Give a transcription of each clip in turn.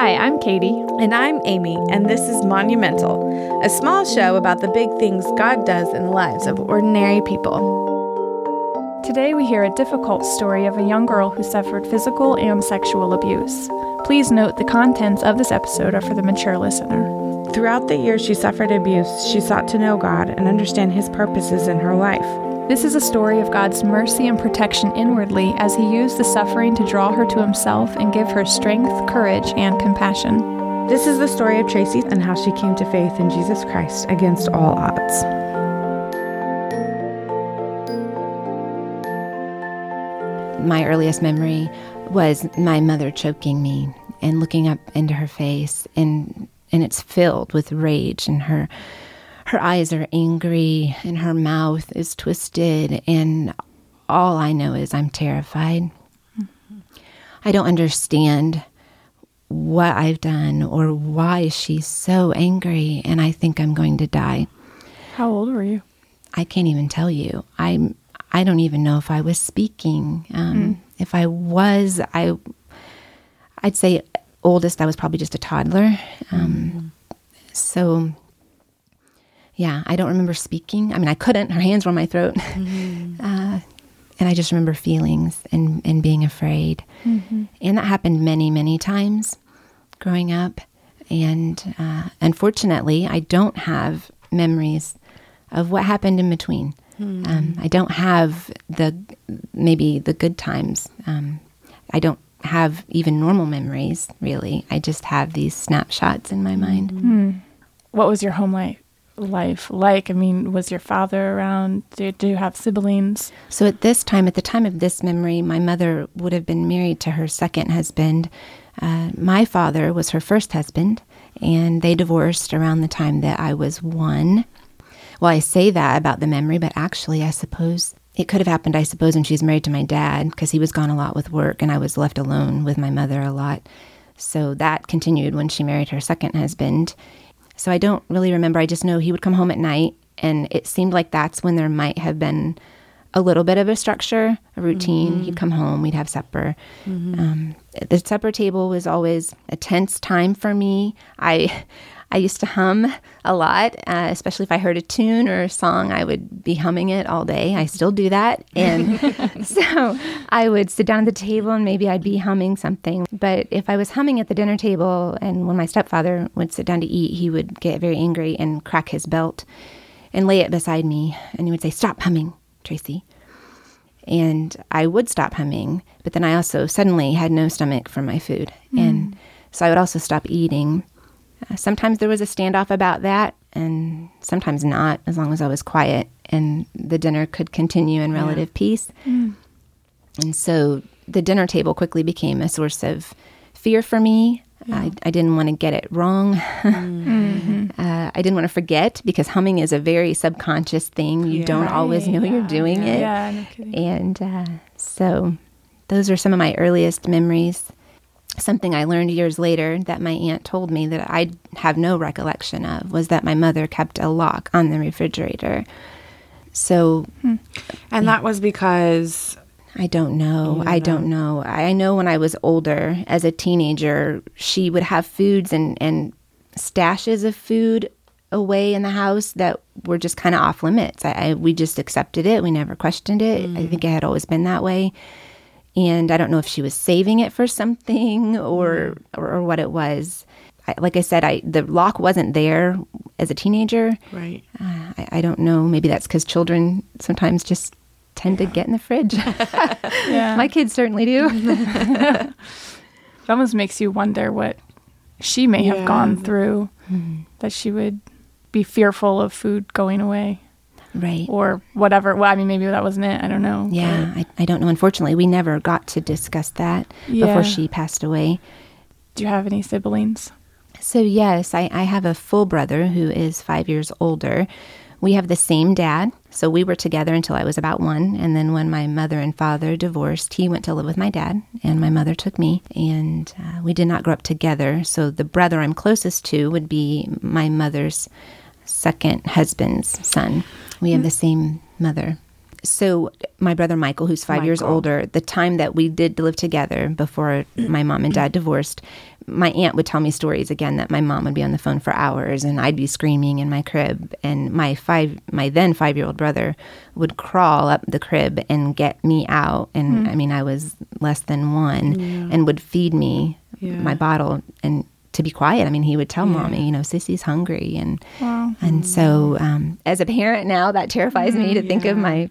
Hi, I'm Katie. And I'm Amy, and this is Monumental, a small show about the big things God does in the lives of ordinary people. Today we hear a difficult story of a young girl who suffered physical and sexual abuse. Please note the contents of this episode are for the mature listener. Throughout the years she suffered abuse, she sought to know God and understand His purposes in her life. This is a story of God's mercy and protection inwardly as He used the suffering to draw her to Himself and give her strength, courage, and compassion. This is the story of Tracy and how she came to faith in Jesus Christ against all odds. My earliest memory was my mother choking me and looking up into her face and and it's filled with rage and her her eyes are angry and her mouth is twisted and all I know is I'm terrified. Mm-hmm. I don't understand what I've done or why she's so angry and I think I'm going to die. How old were you? I can't even tell you. I'm I don't even know if I was speaking. Um, mm. If I was, I I'd say oldest I was probably just a toddler. Um, mm. So yeah, I don't remember speaking. I mean, I couldn't. Her hands were on my throat. Mm-hmm. Uh, and I just remember feelings and, and being afraid. Mm-hmm. And that happened many, many times growing up. And uh, unfortunately, I don't have memories of what happened in between. Mm-hmm. Um, I don't have the maybe the good times. Um, I don't have even normal memories, really. I just have these snapshots in my mind. Mm. What was your home life? Life like? I mean, was your father around? Do, do you have siblings? So at this time, at the time of this memory, my mother would have been married to her second husband. Uh, my father was her first husband, and they divorced around the time that I was one. Well, I say that about the memory, but actually, I suppose it could have happened, I suppose, when she was married to my dad, because he was gone a lot with work, and I was left alone with my mother a lot. So that continued when she married her second husband. So I don't really remember. I just know he would come home at night, and it seemed like that's when there might have been a little bit of a structure, a routine. Mm-hmm. He'd come home, we'd have supper. Mm-hmm. Um, the supper table was always a tense time for me. I I used to hum a lot, uh, especially if I heard a tune or a song, I would be humming it all day. I still do that. And so I would sit down at the table and maybe I'd be humming something. But if I was humming at the dinner table and when my stepfather would sit down to eat, he would get very angry and crack his belt and lay it beside me. And he would say, Stop humming, Tracy. And I would stop humming, but then I also suddenly had no stomach for my food. Mm. And so I would also stop eating. Uh, sometimes there was a standoff about that, and sometimes not, as long as I was quiet and the dinner could continue in relative yeah. peace. Mm. And so the dinner table quickly became a source of fear for me. Yeah. I, I, didn't want to get it wrong. Mm-hmm. uh, I didn't want to forget because humming is a very subconscious thing. You yeah, don't right. always know you're doing it. Yeah, no and uh, so those are some of my earliest memories something I learned years later that my aunt told me that I have no recollection of was that my mother kept a lock on the refrigerator. So, hmm. and yeah. that was because I don't know. I don't know. I know when I was older, as a teenager, she would have foods and and stashes of food away in the house that were just kind of off limits. I, I, we just accepted it. We never questioned it. Mm. I think it had always been that way and I don't know if she was saving it for something or or, or what it was. I, like I said, I the lock wasn't there as a teenager. Right. Uh, I, I, don't know. Maybe that's because children sometimes just tend to get in the fridge. yeah. My kids certainly do. it almost makes you wonder what she may yeah. have gone through mm-hmm. that she would be fearful of food going away right. Or whatever. Well i mean maybe that wasn't it. I don't know yeah I, I don't know. Unfortunately we never got to discuss that yeah. before she passed away. Do you have any siblings? So yes I, I have a full brother who is five years older. We have the same dad so we were together until i was about one and then when my mother and father divorced he went to live with my dad and my mother took me and uh, we did not grow up together. So the brother i'm closest to would be my mother's second husband's son we have the same mother. so my brother Michael, who's five years older, the time that we did live together before mm. my mom and dad divorced, my aunt would tell me stories again that my mom would be on the phone for hours and I'd be screaming in my crib and my five my then five year old brother would crawl up the crib and get me out and mm. I mean I was less than one and would feed me Yeah. my bottle and to be quiet. I mean, he would tell mommy, you know, Sissy's hungry, and Wow. and so um, as a parent now, that terrifies me to think of my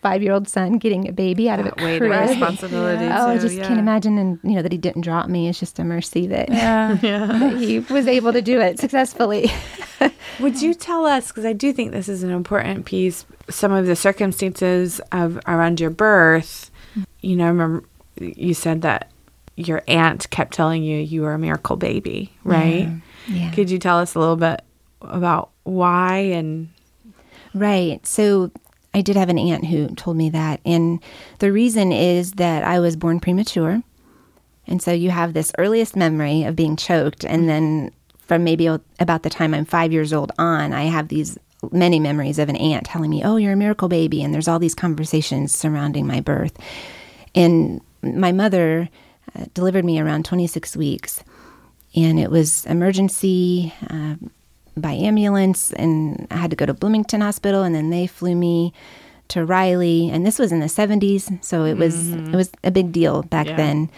five-year-old son getting a baby out of a That weight of crib. responsibility. Oh, I just yeah. can't imagine, and you know that he didn't drop me. It's just a mercy that, Yeah. that he was able to do it successfully. Would you tell us, because I do think this is an important piece, some of the circumstances of around your birth? You know, remember you said that your aunt kept telling you you were a miracle baby, right? yeah. Could you tell us a little bit about why and Right. So I did have an aunt who told me that. And the reason is that I was born premature. And so you have this earliest memory of being choked. And then from maybe about the time I'm five years old on, I have these many memories of an aunt telling me, Oh, you're a miracle baby. And there's all these conversations surrounding my birth. And my mother uh, delivered me around 26 weeks. And it was emergency. Uh, by ambulance and I had to go to Bloomington Hospital and then they flew me to Riley and this was in the 70s so it was it was a big deal back Yeah. then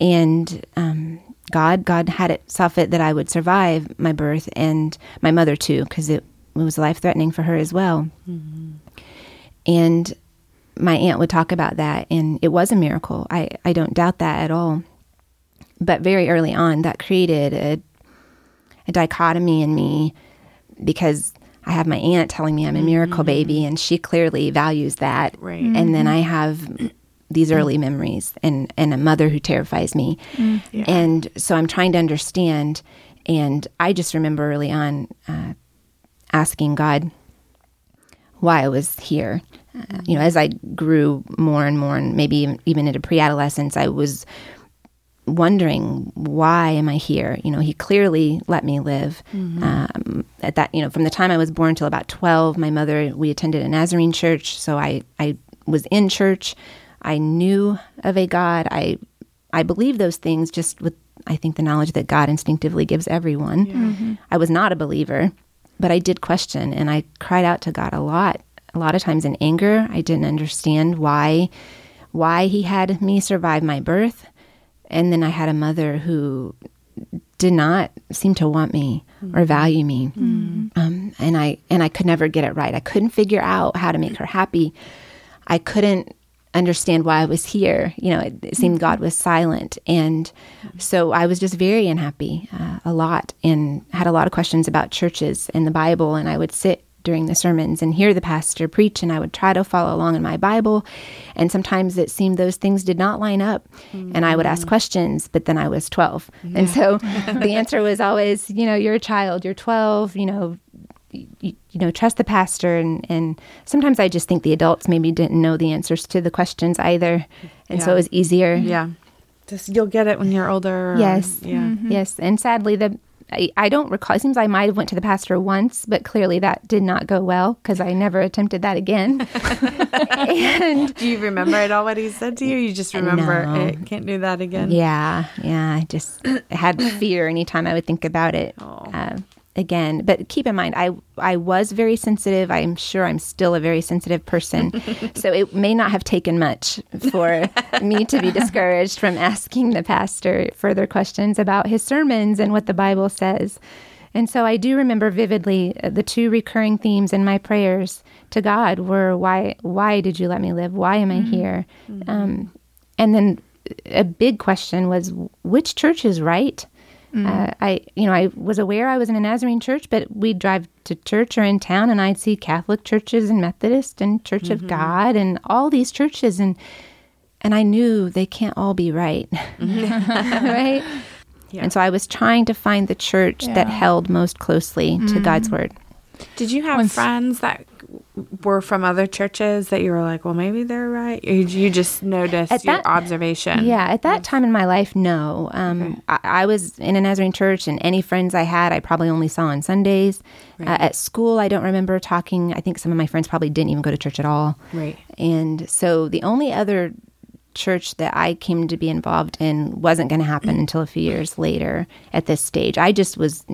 and um, God God had it saw fit that I would survive my birth and my mother too because it, it was life threatening for her as well and my aunt would talk about that and it was a miracle I, I don't doubt that at all but very early on that created a a dichotomy in me because I have my aunt telling me I'm a mm-hmm. miracle baby, and she clearly values that. Right. And then I mm-hmm. have these early memories and, and a mother who terrifies me. Mm, yeah. And so I'm trying to understand. And I just remember early on uh, asking God why I was here. Uh, you know, as I grew more and more, and maybe even- into pre adolescence, I was wondering why am I here? You know, he clearly let me live. Um, at that, you know, from the time I was born till about twelve, my mother we attended a Nazarene church, so I I was in church. I knew of a God. I I believe those things just with I think the knowledge that God instinctively gives everyone. I was not a believer, but I did question and I cried out to God a lot. A lot of times in anger, I didn't understand why why he had me survive my birth. And then I had a mother who did not seem to want me or value me, um, and I and I could never get it right. I couldn't figure out how to make her happy. I couldn't understand why I was here. You know, it, it seemed God was silent, and so I was just very unhappy uh, a lot, and had a lot of questions about churches and the Bible. And I would sit during the sermons and hear the pastor preach, and I would try to follow along in my Bible. And sometimes it seemed those things did not line up, and I would ask mm. questions. But then I was twelve, and so the answer was always, you know, you're a child, you're twelve, you know you, you know trust the pastor and and sometimes i just think the adults maybe didn't know the answers to the questions either and so it was easier yeah, just you'll get it when you're older. yes yeah. yes and sadly the I, I don't recall it seems i might have went to the pastor once but clearly that did not go well because i never attempted that again and Do you remember at all what he said to you? You just remember No. it. Can't do that again. Yeah, yeah. I just had fear anytime I would think about it Oh. uh, again. But keep in mind, I I was very sensitive. I'm sure I'm still a very sensitive person, so it may not have taken much for me to be discouraged from asking the pastor further questions about his sermons and what the Bible says. And so I do remember vividly uh, the two recurring themes in my prayers to God were why why did you let me live? Why am I here? Um, and then a big question was which church is right? Mm. Uh, I, you know, I was aware I was in a Nazarene church, but we'd drive to church or in town, and I'd see Catholic churches and Methodist and Church of mm-hmm. God and all these churches, and and I knew they can't all be right, mm-hmm. right? Yeah. And so I was trying to find the church that held most closely to God's mm. word. Did you have Once- friends that were from other churches that you were like, well, maybe they're right? Or you just noticed At your that- observation? Yeah, at that time in my life, no. Um, I, I was in a Nazarene church, and any friends I had, I probably only saw on Sundays. Uh, at school, I don't remember talking. I think some of my friends probably didn't even go to church at all. Right. And so the only other church that I came to be involved in wasn't going to happen until a few years later at this stage. I just was,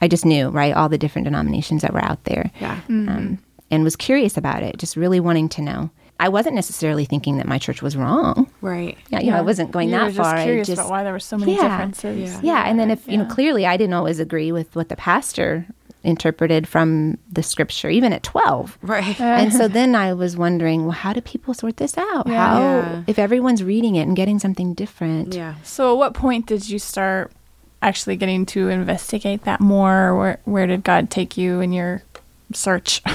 I just knew, right, all the different denominations that were out there. Yeah. Um, and was curious about it, just really wanting to know. I wasn't necessarily thinking that my church was wrong. Right. Yeah, you know, I wasn't going you that far. I just about why there were so many Yeah. differences. Yeah. yeah, and then if you know, clearly, I didn't always agree with what the pastor interpreted from the scripture, even at twelve. Right. and so then I was wondering, well, how do people sort this out? Yeah. How Yeah. if everyone's reading it and getting something different? yeah. So, at what point did you start actually getting to investigate that more? Where Where did God take you in your search?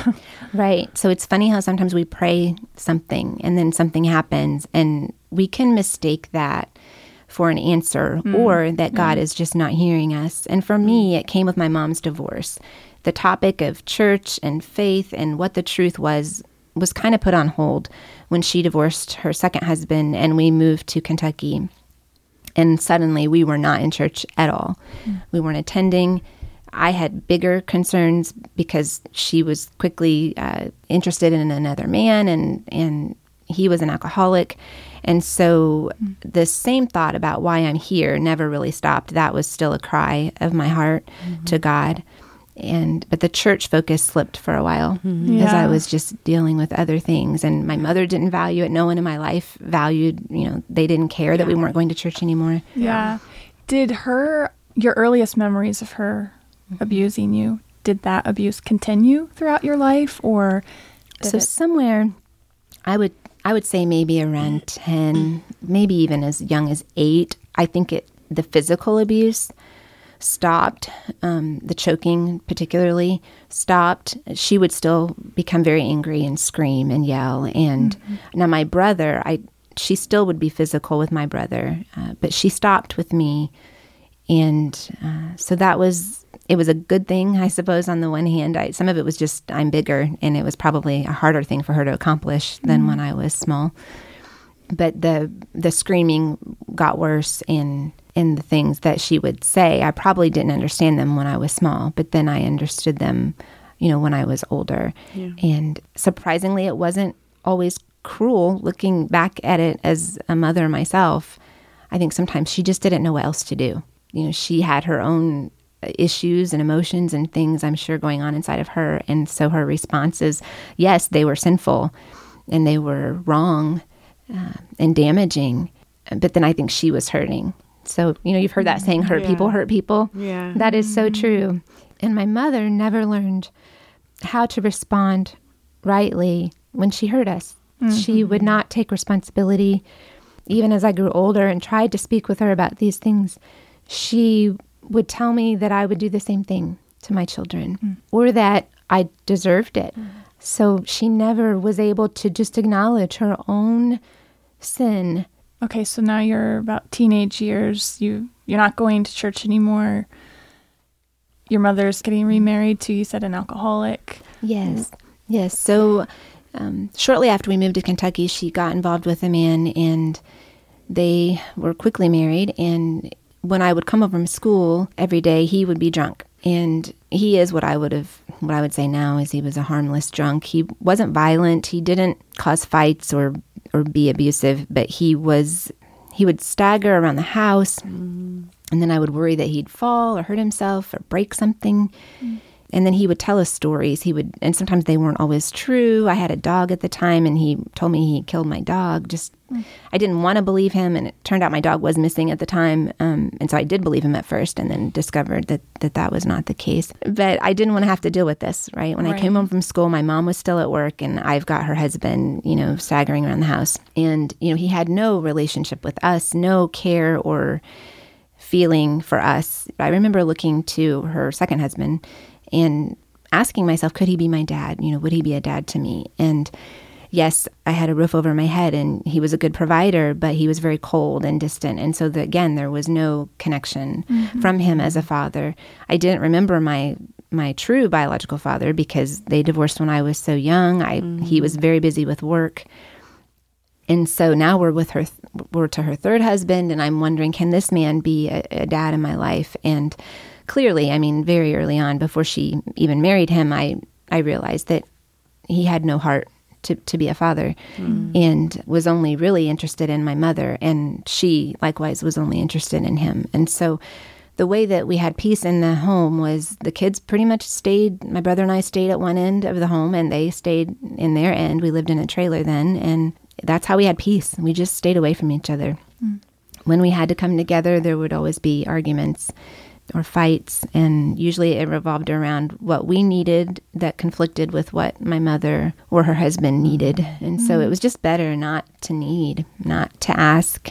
Right. So it's funny how sometimes we pray something and then something happens and we can mistake that for an answer mm. or that mm. God is just not hearing us. And for me, mm. it came with my mom's divorce. The topic of church and faith and what the truth was was kind of put on hold when she divorced her second husband and we moved to Kentucky. And suddenly we were not in church at all. We weren't attending. I had bigger concerns because she was quickly uh, interested in another man, and and he was an alcoholic, and so hmm. the same thought about why I'm here never really stopped. That was still a cry of my heart to mm-hmm. God, and but the church focus slipped for a while mm-hmm. as I was just dealing with other things, and my mother didn't value it. No one in my life valued, you know, they didn't care that we weren't going to church anymore. yeah. Did her, your earliest memories of her abusing you, did that abuse continue throughout your life or so it? somewhere i would i would say maybe around 10 maybe even as young as 8 i think it the physical abuse stopped um, the choking particularly stopped. She would still become very angry and scream and yell and now my brother i she still would be physical with my brother uh, but she stopped with me and uh, so that was it was a good thing i suppose on the one hand. I, some of it was just i'm bigger and it was probably a harder thing for her to accomplish than mm-hmm. when i was small. But the the screaming got worse and and the things that she would say. I probably didn't understand them when i was small but then i understood them you know when i was older. And surprisingly it wasn't always cruel looking back at it as a mother myself. I think sometimes she just didn't know what else to do. You know she had her own issues and emotions and things i'm sure going on inside of her. And so her responses yes they were sinful and they were wrong uh, and damaging but then i think she was hurting. So you know you've heard that saying hurt Yeah. people hurt people. Yeah. that is so true. And my mother never learned how to respond rightly when she hurt us. She would not take responsibility. Even as i grew older and tried to speak with her about these things she would tell me that i would do the same thing to my children or that i deserved it so she never was able to just acknowledge her own sin Okay, so now you're about teenage years. You you're not going to church anymore. Your mother's getting remarried to you said an alcoholic. Yes, yes. So um, shortly after we moved to Kentucky, she got involved with a man, and they were quickly married. And when I would come home from school every day, he would be drunk, and he is what I would have, what I would say now is he was a harmless drunk. He wasn't violent. He didn't cause fights or or be abusive, but he was. He would stagger around the house, mm. and then I would worry that he'd fall or hurt himself or break something. Mm. And then he would tell us stories. He would, and sometimes they weren't always true. I had a dog at the time, and he told me he killed my dog. Just, I didn't want to believe him, and it turned out my dog was missing at the time. Um, and so I did believe him at first, and then discovered that that that was not the case. But I didn't want to have to deal with this. Right when I came home from school, my mom was still at work, and I've got her husband, you know, staggering around the house, and you know, he had no relationship with us, no care or feeling for us. I remember looking to her second husband and asking myself, could he be my dad? You know, would he be a dad to me? And yes, I had a roof over my head and he was a good provider, but he was very cold and distant. And so, the, again, there was no connection mm-hmm. from him as a father. I didn't remember my my true biological father because they divorced when I was so young. I he was mm-hmm. very busy with work. And so now we're with her we're to her third husband and I'm wondering can this man be a, a dad in my life? And clearly, I mean, very early on before she even married him, I I realized that he had no heart to, to be a father hmm. and was only really interested in my mother and she likewise was only interested in him. And so the way that we had peace in the home was the kids pretty much stayed my brother and i stayed at one end of the home and they stayed in their end. We lived in a trailer then and that's how we had peace. We just stayed away from each other. Hmm. When we had to come together there would always be arguments or fights and usually it revolved around what we needed that conflicted with what my mother or her husband needed. And so it was just better not to need not to ask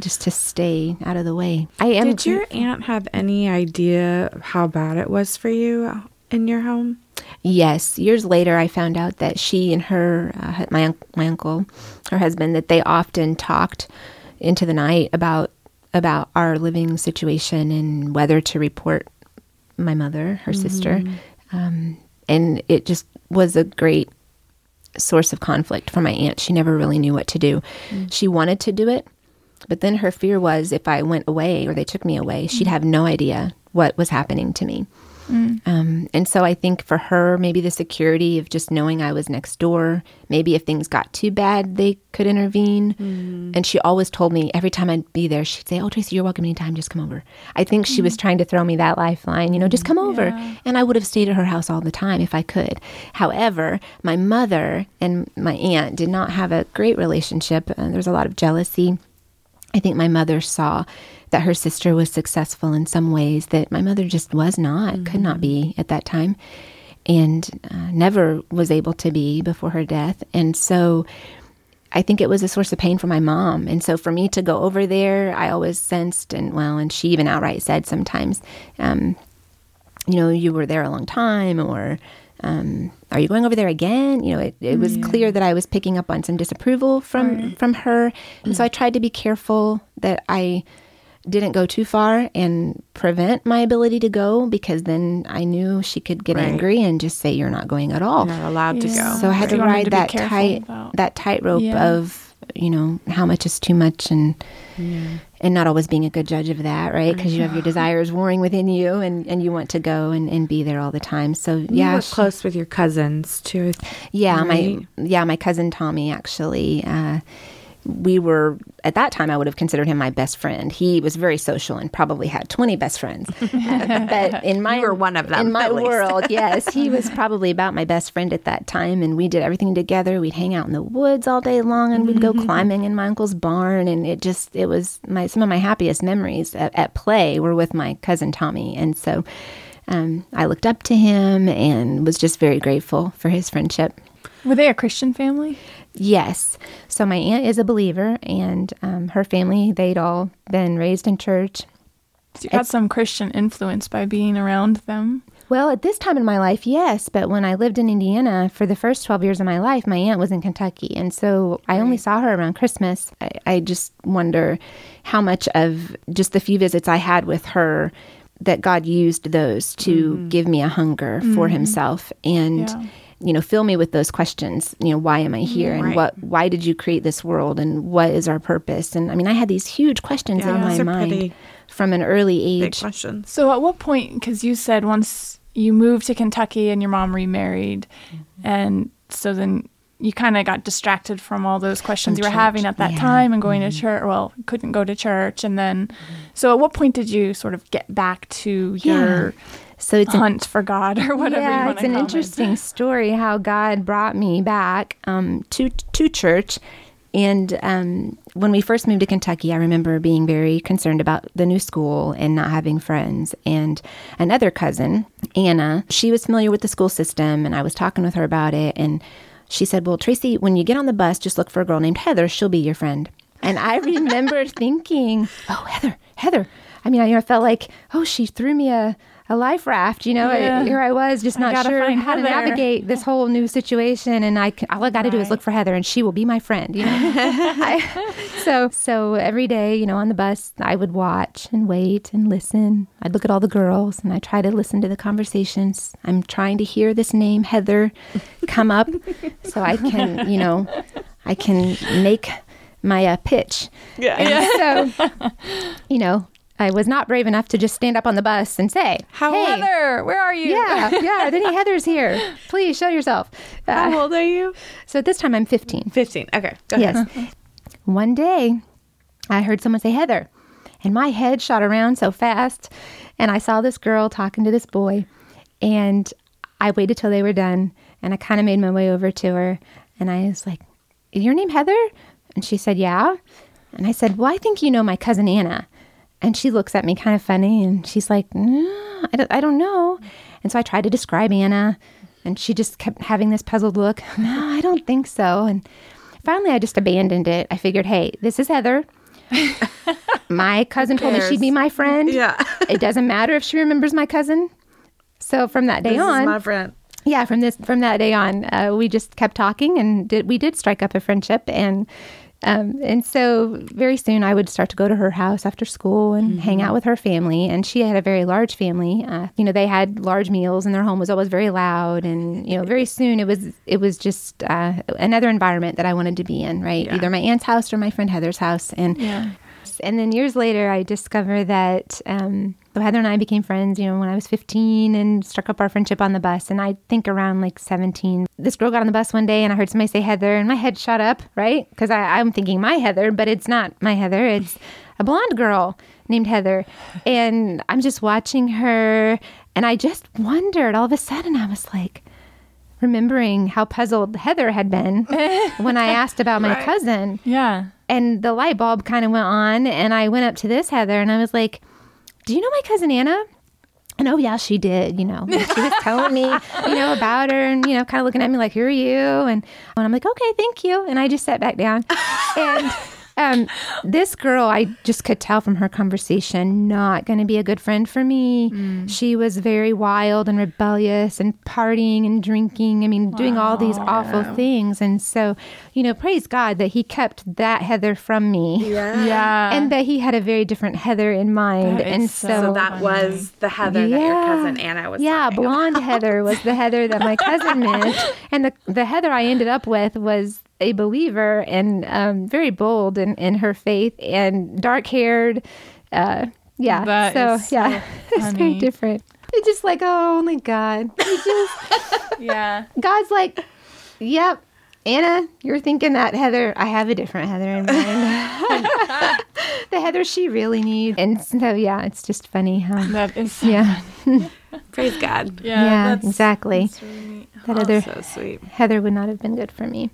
just to stay out of the way. I am Did your aunt have any idea how bad it was for you in your home? Yes, years later, I found out that she and her, uh, my my uncle, her husband, that they often talked into the night about about our living situation and whether to report my mother, her mm-hmm. sister, um, and it just was a great source of conflict for my aunt. She never really knew what to do. Mm. She wanted to do it, but then her fear was if I went away or they took me away, she'd mm. have no idea what was happening to me. Um, and so I think for her, maybe the security of just knowing I was next door, maybe if things got too bad, they could intervene. And she always told me every time I'd be there, she'd say, Oh, Tracy, you're welcome anytime, just come over. I think she was trying to throw me that lifeline, you know, just come over. Yeah. And I would have stayed at her house all the time if I could. However, my mother and my aunt did not have a great relationship. Uh, there was a lot of jealousy. I think my mother saw that her sister was successful in some ways that my mother just was not, could not be at that time, and uh, never was able to be before her death. And so I think it was a source of pain for my mom. And so for me to go over there, I always sensed, and well, and she even outright said sometimes, um, you know, you were there a long time, or um, are you going over there again? You know, it, it was clear mm. that I was picking up on some disapproval from from her, and so I mm. tried to be careful that I didn't go too far and prevent my ability to go because then I knew she could get Right. angry and just say you're not going at all. You're not allowed to go. So I had to ride to that tight about- that tightrope Yeah. of you know how much is too much and and not always being a good judge of that, right? Because you have your desires warring within you, and and you want to go and, and be there all the time. So You yeah, she- close with your cousins too. yeah, right? my yeah, my cousin Tommy actually. Uh, we were at that time. I would have considered him my best friend. He was very social and probably had twenty best friends. Uh, but in my You were one of them, in my least. world, yes, he was probably about my best friend at that time. And we did everything together. We'd hang out in the woods all day long, and we'd go climbing in my uncle's barn. And it just it was my some of my happiest memories at, at play were with my cousin Tommy. And so um, I looked up to him and was just very grateful for his friendship. Were they a Christian family? Yes. So my aunt is a believer, and um, her family, they'd all been raised in church. So you got some Christian influence by being around them. Well, at this time in my life, yes. But when I lived in Indiana for the first 12 years of my life, my aunt was in Kentucky. And so I only saw her around Christmas. I, I just wonder how much of just the few visits I had with her that God used those to give me a hunger for Himself and. Yeah. You know, fill me with those questions. You know, why am I here, and Right. what? Why did you create this world, and what is our purpose? And I mean, I had these huge questions Yeah, in my mind from an early big age. questions. So at what point, because you said once you moved to Kentucky and your mom remarried, mm-hmm. and so then you kind of got distracted from all those questions From you were church, having at that yeah. time and going to mm-hmm. church. Well, couldn't go to church, and then mm-hmm. so at what point did you sort of get back to your So it's an hunt for God or whatever? yeah, it's an interesting story how God brought me back um, to to church. And um, when we first moved to Kentucky, I remember being very concerned about the new school and not having friends. And another cousin, Anna, she was familiar with the school system, and I was talking with her about it. And she said, "Well, Tracy, when you get on the bus, just look for a girl named Heather. She'll be your friend." And I remember thinking, "Oh, Heather, Heather." I mean, I, you know, I felt like, "Oh, she threw me a." a life raft. You know, Yeah. I, here I was just not sure how to navigate this whole new situation, and I all I got to do is look for Heather, and she will be my friend. You know, I, so so every day, you know, on the bus, I would watch and wait and listen. I'd look at all the girls, and I try to listen to the conversations. I'm trying to hear this name Heather come up, so I can, you know, I can make my uh, pitch. Yeah. And so, you know, I was not brave enough to just stand up on the bus and say, How hey, Heather, where are you? yeah, yeah, are there any Heathers here? Please show yourself. Uh, How old are you? so at this time, I'm 15. 15. Okay. Yes. One day, I heard someone say Heather, and my head shot around so fast, and I saw this girl talking to this boy, and I waited till they were done, and I kind of made my way over to her, and I was like, "Is your name Heather?" And she said, "Yeah." And I said, "Well, I think you know my cousin Anna." And she looks at me kind of funny, and she's like, no, I, don't, I don't know. And so I tried to describe Anna, and she just kept having this puzzled look. No, I don't think so. And finally, I just abandoned it. I figured, hey, this is Heather. my cousin told me she'd be my friend. Yeah. it doesn't matter if she remembers my cousin. So from that day This on, my friend. yeah, from this from that day on, uh, we just kept talking and did we did strike up a friendship and um, and so very soon I would start to go to her house after school and hang out with her family. And she had a very large family. Uh, you know, they had large meals, and their home was always very loud. And you know, very soon it was it was just uh, another environment that I wanted to be in. Right, Yeah. either my aunt's house or my friend Heather's house. And Yeah. and then years later, I discovered that um, so Heather and I became friends, you know, when I was 15 and struck up our friendship on the bus. And I think around like 17, this girl got on the bus one day and I heard somebody say Heather and my head shot up, right? Because I'm thinking my Heather, but it's not my Heather. It's a blonde girl named Heather. And I'm just watching her and I just wondered all of a sudden, I was like, remembering how puzzled Heather had been when I asked about my Right. cousin Yeah. and the light bulb kind of went on and i went up to this heather and i was like do you know my cousin anna? And oh yeah she did you know. She was telling me you know about her and you know kind of looking at me like who are you? And, and i'm like okay thank you. And i just sat back down. And um, this girl i just could tell from her conversation not going to be a good friend for me she was very wild and rebellious and partying and drinking i mean doing all these awful things and so you know praise god that he kept that heather from me Yeah. Yeah. and that he had a very different Heather in mind. That is and so so, So that was the Heather that your cousin Anna was. yeah, talking about. blonde Heather was the Heather that my cousin meant, and the the Heather I ended up with was a believer and um, very bold in, in her faith and dark haired. Uh, yeah, That so is so yeah, it's very different. It's just like oh only God. Just yeah. God's like, yep. Anna, you're thinking that Heather. I have a different Heather in mind. the Heather she really needs. And so, yeah, it's just funny how. That is. Yeah, Praise God. Yeah. yeah, that's- exactly. that's really. That Oh, other so sweet. Heather would not have been good for me.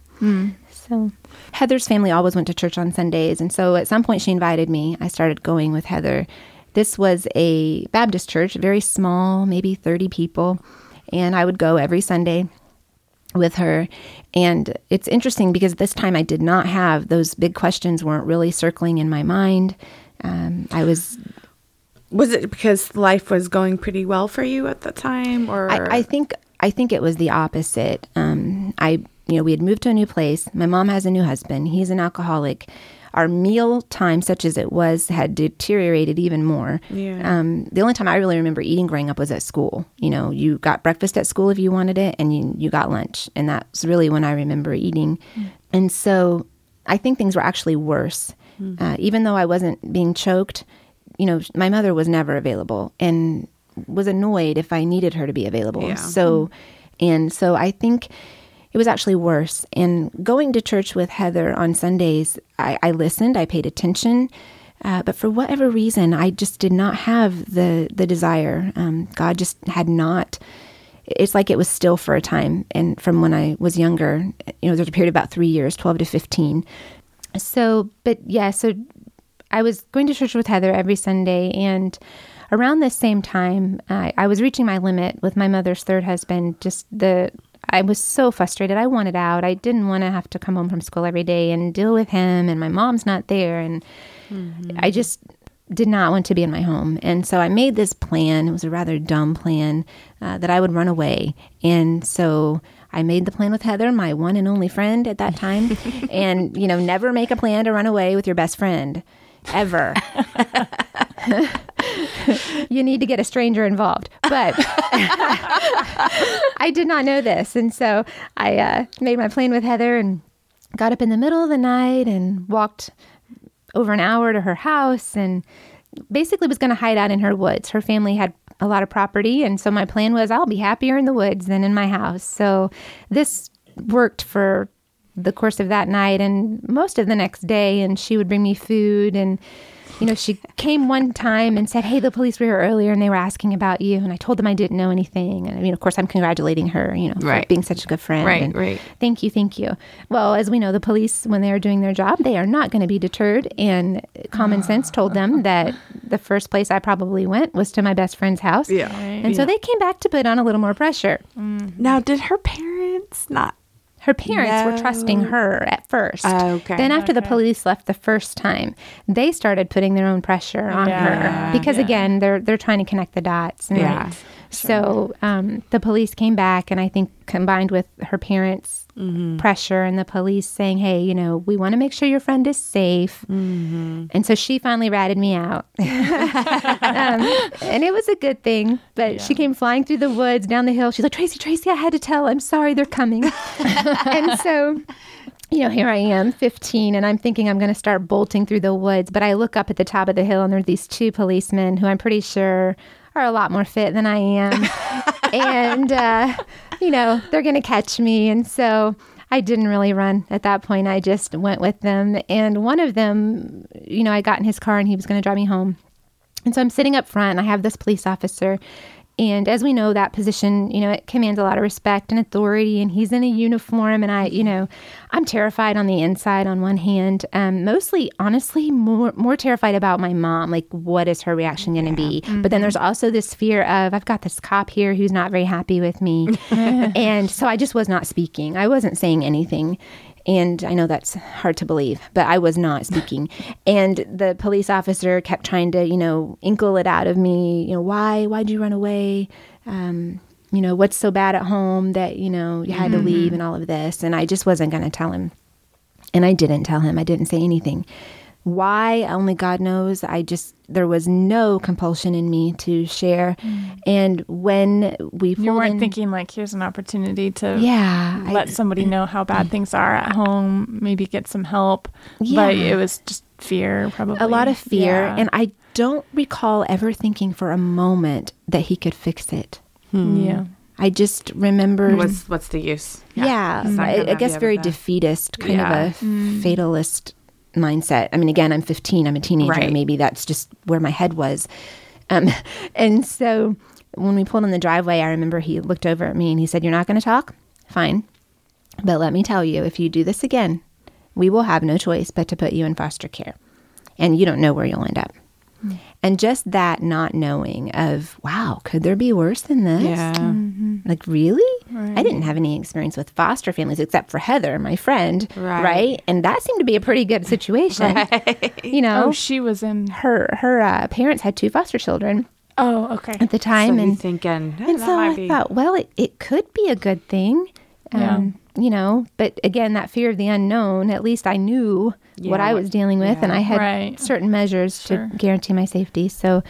So, Heather's family always went to church on Sundays. And so at some point she invited me. I started going with Heather. This was a Baptist church, very small, maybe 30 people. And I would go every Sunday with her. And it's interesting because this time I did not have those big questions, weren't really circling in my mind. Um, I was Was it because life was going pretty well for you at the time, or I, I think I think it was the opposite. Um, I you know we had moved to a new place. My mom has a new husband. He's an alcoholic. Our meal time, such as it was, had deteriorated even more. Yeah. Um, the only time I really remember eating growing up was at school. You know, you got breakfast at school if you wanted it, and you you got lunch, and that's really when I remember eating. And so I think things were actually worse. Uh, even though I wasn't being choked, you know, my mother was never available and was annoyed if I needed her to be available. Yeah. So, and so I think it was actually worse. And going to church with Heather on Sundays, I, I listened, I paid attention. Uh, but for whatever reason, I just did not have the the desire. Um, God just had not. It's like it was still for a time, and from when I was younger, you know, there's a period of about three years, twelve to fifteen. So, but yeah, so I was going to church with Heather every Sunday, and around this same time, I, I was reaching my limit with my mother's third husband. Just the, I was so frustrated. I wanted out. I didn't want to have to come home from school every day and deal with him, and my mom's not there, and I just, did not want to be in my home. And so I made this plan. It was a rather dumb plan uh, that I would run away. And so I made the plan with Heather, my one and only friend at that time. and, you know, never make a plan to run away with your best friend ever. you need to get a stranger involved. But I did not know this. And so I uh, made my plan with Heather and got up in the middle of the night and walked over an hour to her house and basically was going to hide out in her woods. Her family had a lot of property. And so my plan was I'll be happier in the woods than in my house. So this worked for the course of that night and most of the next day. And she would bring me food and you know, she came one time and said, Hey, the police were here earlier and they were asking about you. And I told them I didn't know anything. And I mean, of course, I'm congratulating her, you know, right. for being such a good friend. Right, and right. Thank you, thank you. Well, as we know, the police, when they are doing their job, they are not going to be deterred. And common sense told them that the first place I probably went was to my best friend's house. Yeah. And yeah. so they came back to put on a little more pressure. Mm. Now, did her parents not her parents no. were trusting her at first. Uh, okay. Then after okay. the police left the first time, they started putting their own pressure on yeah. her because yeah. again, they're they're trying to connect the dots. And yeah. Right? So um, the police came back, and I think combined with her parents' mm-hmm. pressure and the police saying, "Hey, you know, we want to make sure your friend is safe," mm-hmm. and so she finally ratted me out, um, and it was a good thing. But yeah. she came flying through the woods down the hill. She's like, "Tracy, Tracy, I had to tell. I'm sorry, they're coming," and so you know, here I am, 15, and I'm thinking I'm going to start bolting through the woods. But I look up at the top of the hill, and there are these two policemen who I'm pretty sure are a lot more fit than I am. and, uh, you know, they're going to catch me. And so I didn't really run at that point. I just went with them. And one of them, you know, I got in his car and he was going to drive me home. And so I'm sitting up front and I have this police officer and as we know, that position, you know, it commands a lot of respect and authority. And he's in a uniform, and I, you know, I'm terrified on the inside. On one hand, um, mostly, honestly, more more terrified about my mom. Like, what is her reaction going to yeah. be? Mm-hmm. But then there's also this fear of I've got this cop here who's not very happy with me, and so I just was not speaking. I wasn't saying anything. And I know that's hard to believe, but I was not speaking. and the police officer kept trying to, you know, inkle it out of me. You know, why? Why'd you run away? Um, you know, what's so bad at home that, you know, you had mm-hmm. to leave and all of this. And I just wasn't going to tell him. And I didn't tell him. I didn't say anything. Why? Only God knows. I just, there was no compulsion in me to share. Mm. And when we You weren't in, thinking, like, here's an opportunity to yeah, let I, somebody know how bad things are at home, maybe get some help. Yeah. But it was just fear, probably. A lot of fear. Yeah. And I don't recall ever thinking for a moment that he could fix it. Hmm. Yeah. I just remember. What's, what's the use? Yeah. yeah I, I guess very defeatist, kind yeah. of a mm. fatalist mindset. I mean, again, I'm 15, I'm a teenager. Right. Maybe that's just where my head was. Um, and so when we pulled in the driveway, I remember he looked over at me and he said, You're not going to talk? Fine. But let me tell you, if you do this again, we will have no choice but to put you in foster care. And you don't know where you'll end up. Mm. And just that not knowing of, wow, could there be worse than this? Yeah. Mm-hmm. Like, really? Right. I didn't have any experience with foster families except for Heather, my friend. Right. right? And that seemed to be a pretty good situation. Right. You know, Oh, she was in. her her uh, parents had two foster children Oh, okay. at the time. so and thinking, "Eh, and so I be. thought, well, it, it could be a good thing. Yeah. Um, You know, but again, that fear of the unknown, at least I knew what I was dealing with and. I had Right. certain measures Sure. to guarantee my safety. So,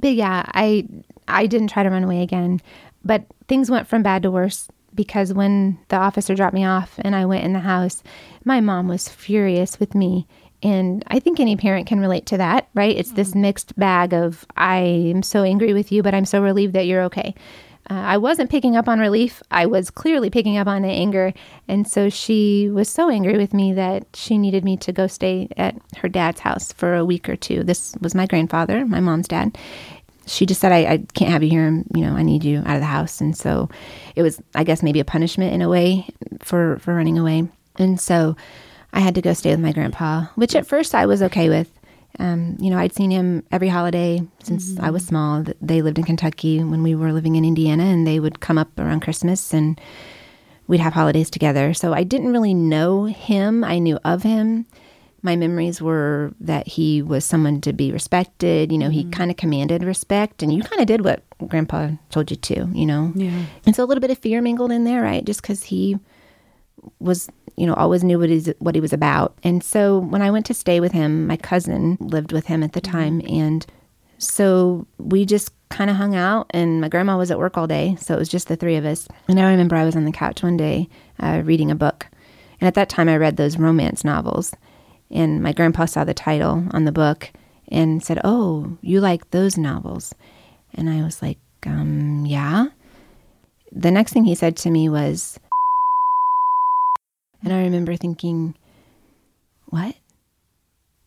but yeah, I, I didn't try to run away again, but things went from bad to worse because when the officer dropped me off and I went in the house, my mom was furious with me. And I think any parent can relate to that, right? It's this mixed bag of I am so angry with you, but I'm so relieved that you're okay. Uh, I wasn't picking up on relief. I was clearly picking up on the anger. And so she was so angry with me that she needed me to go stay at her dad's house for a week or two. This was my grandfather, my mom's dad. She just said, I, I can't have you here. You know, I need you out of the house. And so it was, I guess, maybe a punishment in a way for, for running away. And so I had to go stay with my grandpa, which at first I was okay with. Um, you know, I'd seen him every holiday since I was small. They lived in Kentucky when we were living in Indiana, and they would come up around Christmas and we'd have holidays together. So I didn't really know him. I knew of him. my memories were that he was someone to be respected. You know, he kind of commanded respect, and you kind of did what Grandpa told you to. You know, Yeah. and so a little bit of fear mingled in there, right? Just because he was, you know, always knew what he's what he was about. And so when I went to stay with him, my cousin lived with him at the time, and so we just kind of hung out. And my grandma was at work all day, so it was just the three of us. And I remember I was on the couch one day uh, reading a book, and at that time I read those romance novels, and my grandpa saw the title on the book and said, "Oh, you like those novels?" And I was like, um, "Yeah." The next thing he said to me was, and I remember thinking, what?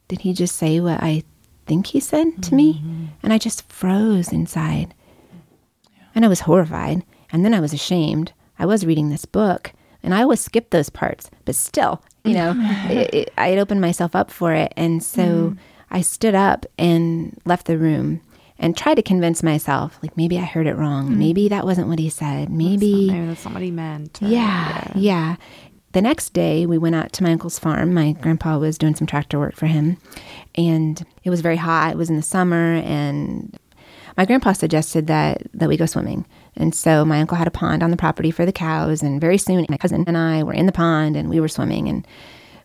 Did he just say what I think he said to me? Mm-hmm. And I just froze inside. And I was horrified. And then I was ashamed. I was reading this book and I always skip those parts, but still, you know, it, it, I had opened myself up for it. And so mm-hmm. I stood up and left the room and tried to convince myself, like, maybe I heard it wrong. Hmm. Maybe that wasn't what he said. Maybe. Maybe that's not what he meant. or- Yeah, yeah. The next day, we went out to my uncle's farm. My grandpa was doing some tractor work for him, and it was very hot. It was in the summer, and my grandpa suggested that that we go swimming. And so my uncle had a pond on the property for the cows, and very soon my cousin and I were in the pond and we were swimming, and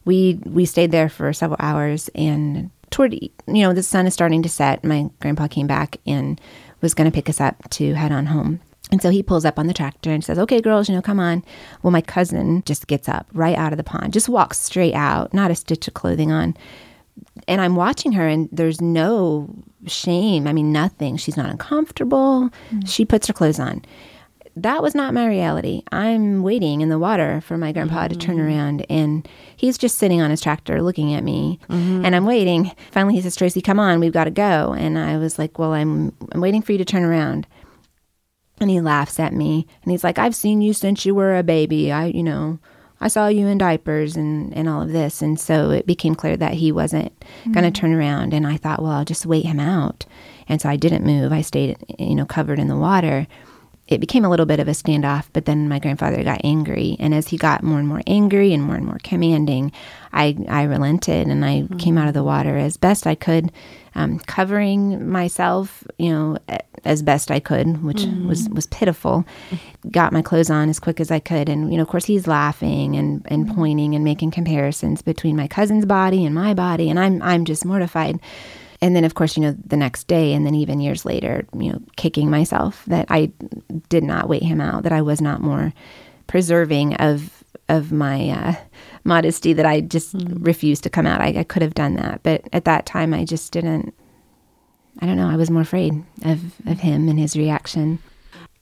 we we stayed there for several hours. And toward you know the sun is starting to set, my grandpa came back and was going to pick us up to head on home. And so he pulls up on the tractor and says, Okay, girls, you know, come on. Well, my cousin just gets up right out of the pond, just walks straight out, not a stitch of clothing on. And I'm watching her, and there's no shame. I mean, nothing. She's not uncomfortable. Mm-hmm. She puts her clothes on. That was not my reality. I'm waiting in the water for my grandpa to turn mm-hmm. around, and he's just sitting on his tractor looking at me. Mm-hmm. And I'm waiting. Finally, he says, Tracy, come on, we've got to go. And I was like, Well, I'm, I'm waiting for you to turn around. And he laughs at me and he's like, I've seen you since you were a baby. I, you know, I saw you in diapers and, and all of this. And so it became clear that he wasn't going to mm. turn around. And I thought, well, I'll just wait him out. And so I didn't move. I stayed, you know, covered in the water. It became a little bit of a standoff, but then my grandfather got angry. And as he got more and more angry and more and more commanding, I, I relented and I mm-hmm. came out of the water as best I could, um, covering myself, you know, as best I could, which mm-hmm. was, was pitiful. Got my clothes on as quick as I could. And, you know, of course, he's laughing and, and mm-hmm. pointing and making comparisons between my cousin's body and my body. And I'm, I'm just mortified. And then, of course, you know, the next day, and then even years later, you know, kicking myself that I did not wait him out, that I was not more preserving of of my uh, modesty, that I just refused to come out. I, I could have done that, but at that time, I just didn't. I don't know. I was more afraid of of him and his reaction.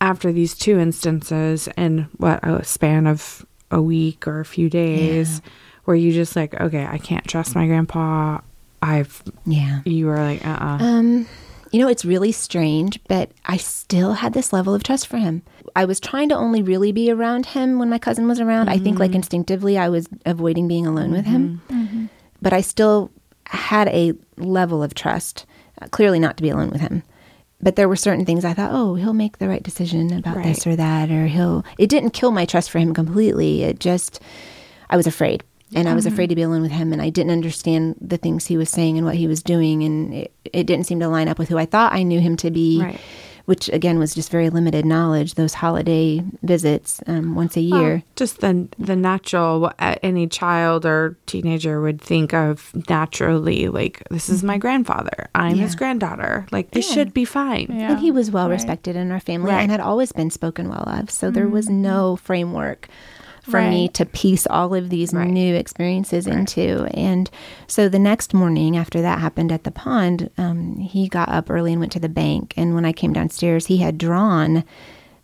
After these two instances in what a span of a week or a few days, where you just like, okay, I can't trust my grandpa. I've Yeah. you were like, uh, uh Um, you know, it's really strange, but I still had this level of trust for him. I was trying to only really be around him when my cousin was around. I think, like instinctively, I was avoiding being alone with him. But I still had a level of trust, uh, clearly not to be alone with him. But there were certain things I thought, oh, he'll make the right decision about this or that, or he'll. It didn't kill my trust for him completely. It just, I was afraid. And I was afraid to mm-hmm. be alone with him, and I didn't understand the things he was saying and what he was doing, and it, it didn't seem to line up with who I thought I knew him to be, Right. which again was just very limited knowledge. Those holiday visits um, once a year. Well, just the the natural what uh, any child or teenager would think of naturally like this is my mm-hmm. grandfather i'm his granddaughter like this should be fine Yeah. and he was well right. respected in our family Right. and had always been spoken well of. So there was mm-hmm. no framework for me to piece all of these Right. new experiences into. And so the next morning after that happened at the pond, um, he got up early and went to the bank. And when I came downstairs, he had drawn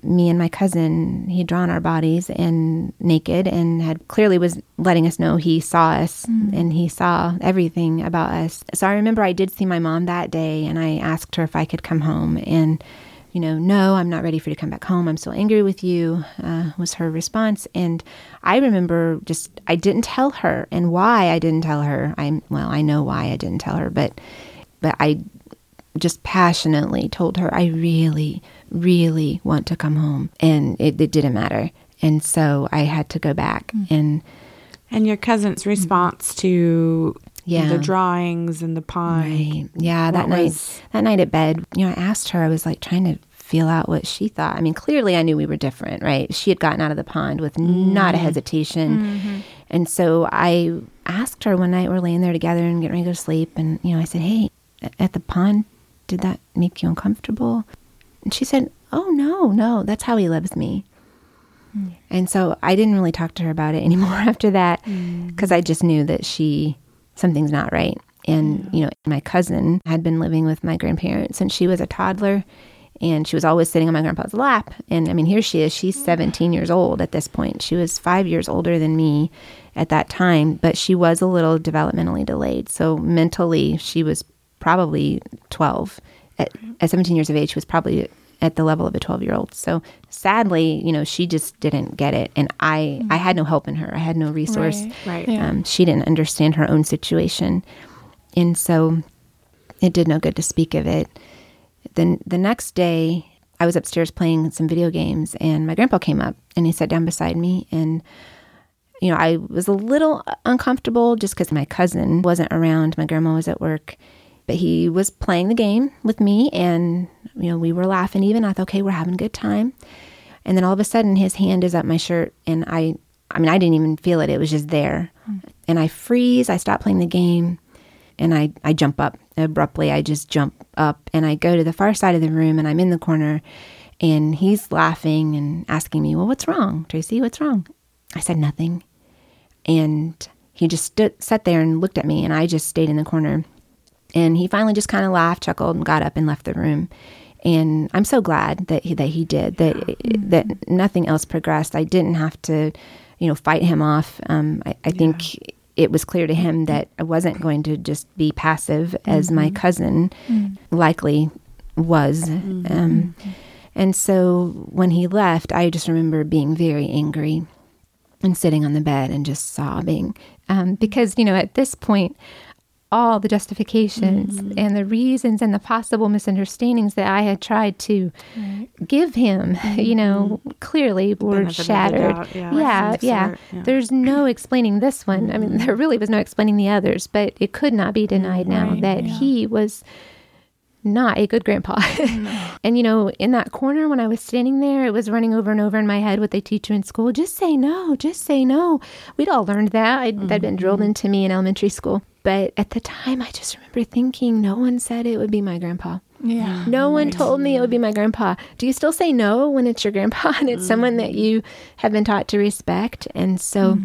me and my cousin he had drawn our bodies and naked and had clearly was letting us know he saw us and he saw everything about us so i remember i did see my mom that day and i asked her if i could come home and you know no i'm not ready for you to come back home i'm still angry with you uh, was her response and i remember just i didn't tell her and why i didn't tell her i'm well i know why i didn't tell her but but i just passionately told her, I really, really want to come home. And it, it didn't matter. And so I had to go back. And and your cousin's response to Yeah. the drawings and the pond. Right. Yeah, that What night was- that night at bed, you know, I asked her, I was like trying to feel out what she thought. I mean, clearly I knew we were different, right? She had gotten out of the pond with not a mm-hmm. hesitation. Mm-hmm. And so I asked her one night, we're laying there together and getting ready to go to sleep. And, you know, I said, Hey, at the pond, did that make you uncomfortable? And she said, Oh, no, no, that's how he loves me. Mm. And so I didn't really talk to her about it anymore after that mm. because I just knew that she, something's not right. And, you know, my cousin had been living with my grandparents since she was a toddler and she was always sitting on my grandpa's lap. And I mean, here she is, she's mm. 17 years old at this point. She was five years older than me at that time, but she was a little developmentally delayed. So mentally, she was probably 12. At, mm. at 17 years of age, she was probably at the level of a 12 year old. So sadly, you know, she just didn't get it. And I, I had no help in her. I had no resource. Right. Right. Yeah. Um, she didn't understand her own situation. And so it did no good to speak of it. Then the next day, I was upstairs playing some video games, and my grandpa came up and he sat down beside me. And, you know, I was a little uncomfortable just because my cousin wasn't around. My grandma was at work, but he was playing the game with me, and, you know, we were laughing even. I thought, okay, we're having a good time. And then all of a sudden, his hand is up my shirt, and I, I mean, I didn't even feel it. It was just there. And I freeze. I stop playing the game, and I, I jump up abruptly. I just jump up, and I go to the far side of the room, and I'm in the corner, and he's laughing and asking me, "Well, what's wrong, Tracy? What's wrong?" I said nothing, and he just stood, sat there and looked at me, and I just stayed in the corner. And he finally just kind of laughed, chuckled, and got up and left the room. And I'm so glad that he, that he did that. That nothing else progressed. I didn't have to, you know, fight him off. Um, I, I think it was clear to him that I wasn't going to just be passive, as my cousin likely was. Um, and so when he left, I just remember being very angry and sitting on the bed and just sobbing um, because you know at this point all the justifications and the reasons and the possible misunderstandings that I had tried to give him, you know, clearly were Benefit of the shattered. yeah. yeah, yeah. yeah. There's no explaining this one. I mean, there really was no explaining the others, but it could not be denied now Right, that yeah. he was not a good grandpa. and you know, in that corner when I was standing there, it was running over and over in my head what they teach you in school. Just say no, just say no. We'd all learned that. I'd, That'd been mm-hmm. drilled into me in elementary school. But at the time, I just remember thinking, no one said it would be my grandpa. Yeah. Mm-hmm. No one told me it would be my grandpa. Do you still say no when it's your grandpa and it's someone that mm-hmm. you have been taught to respect? And so,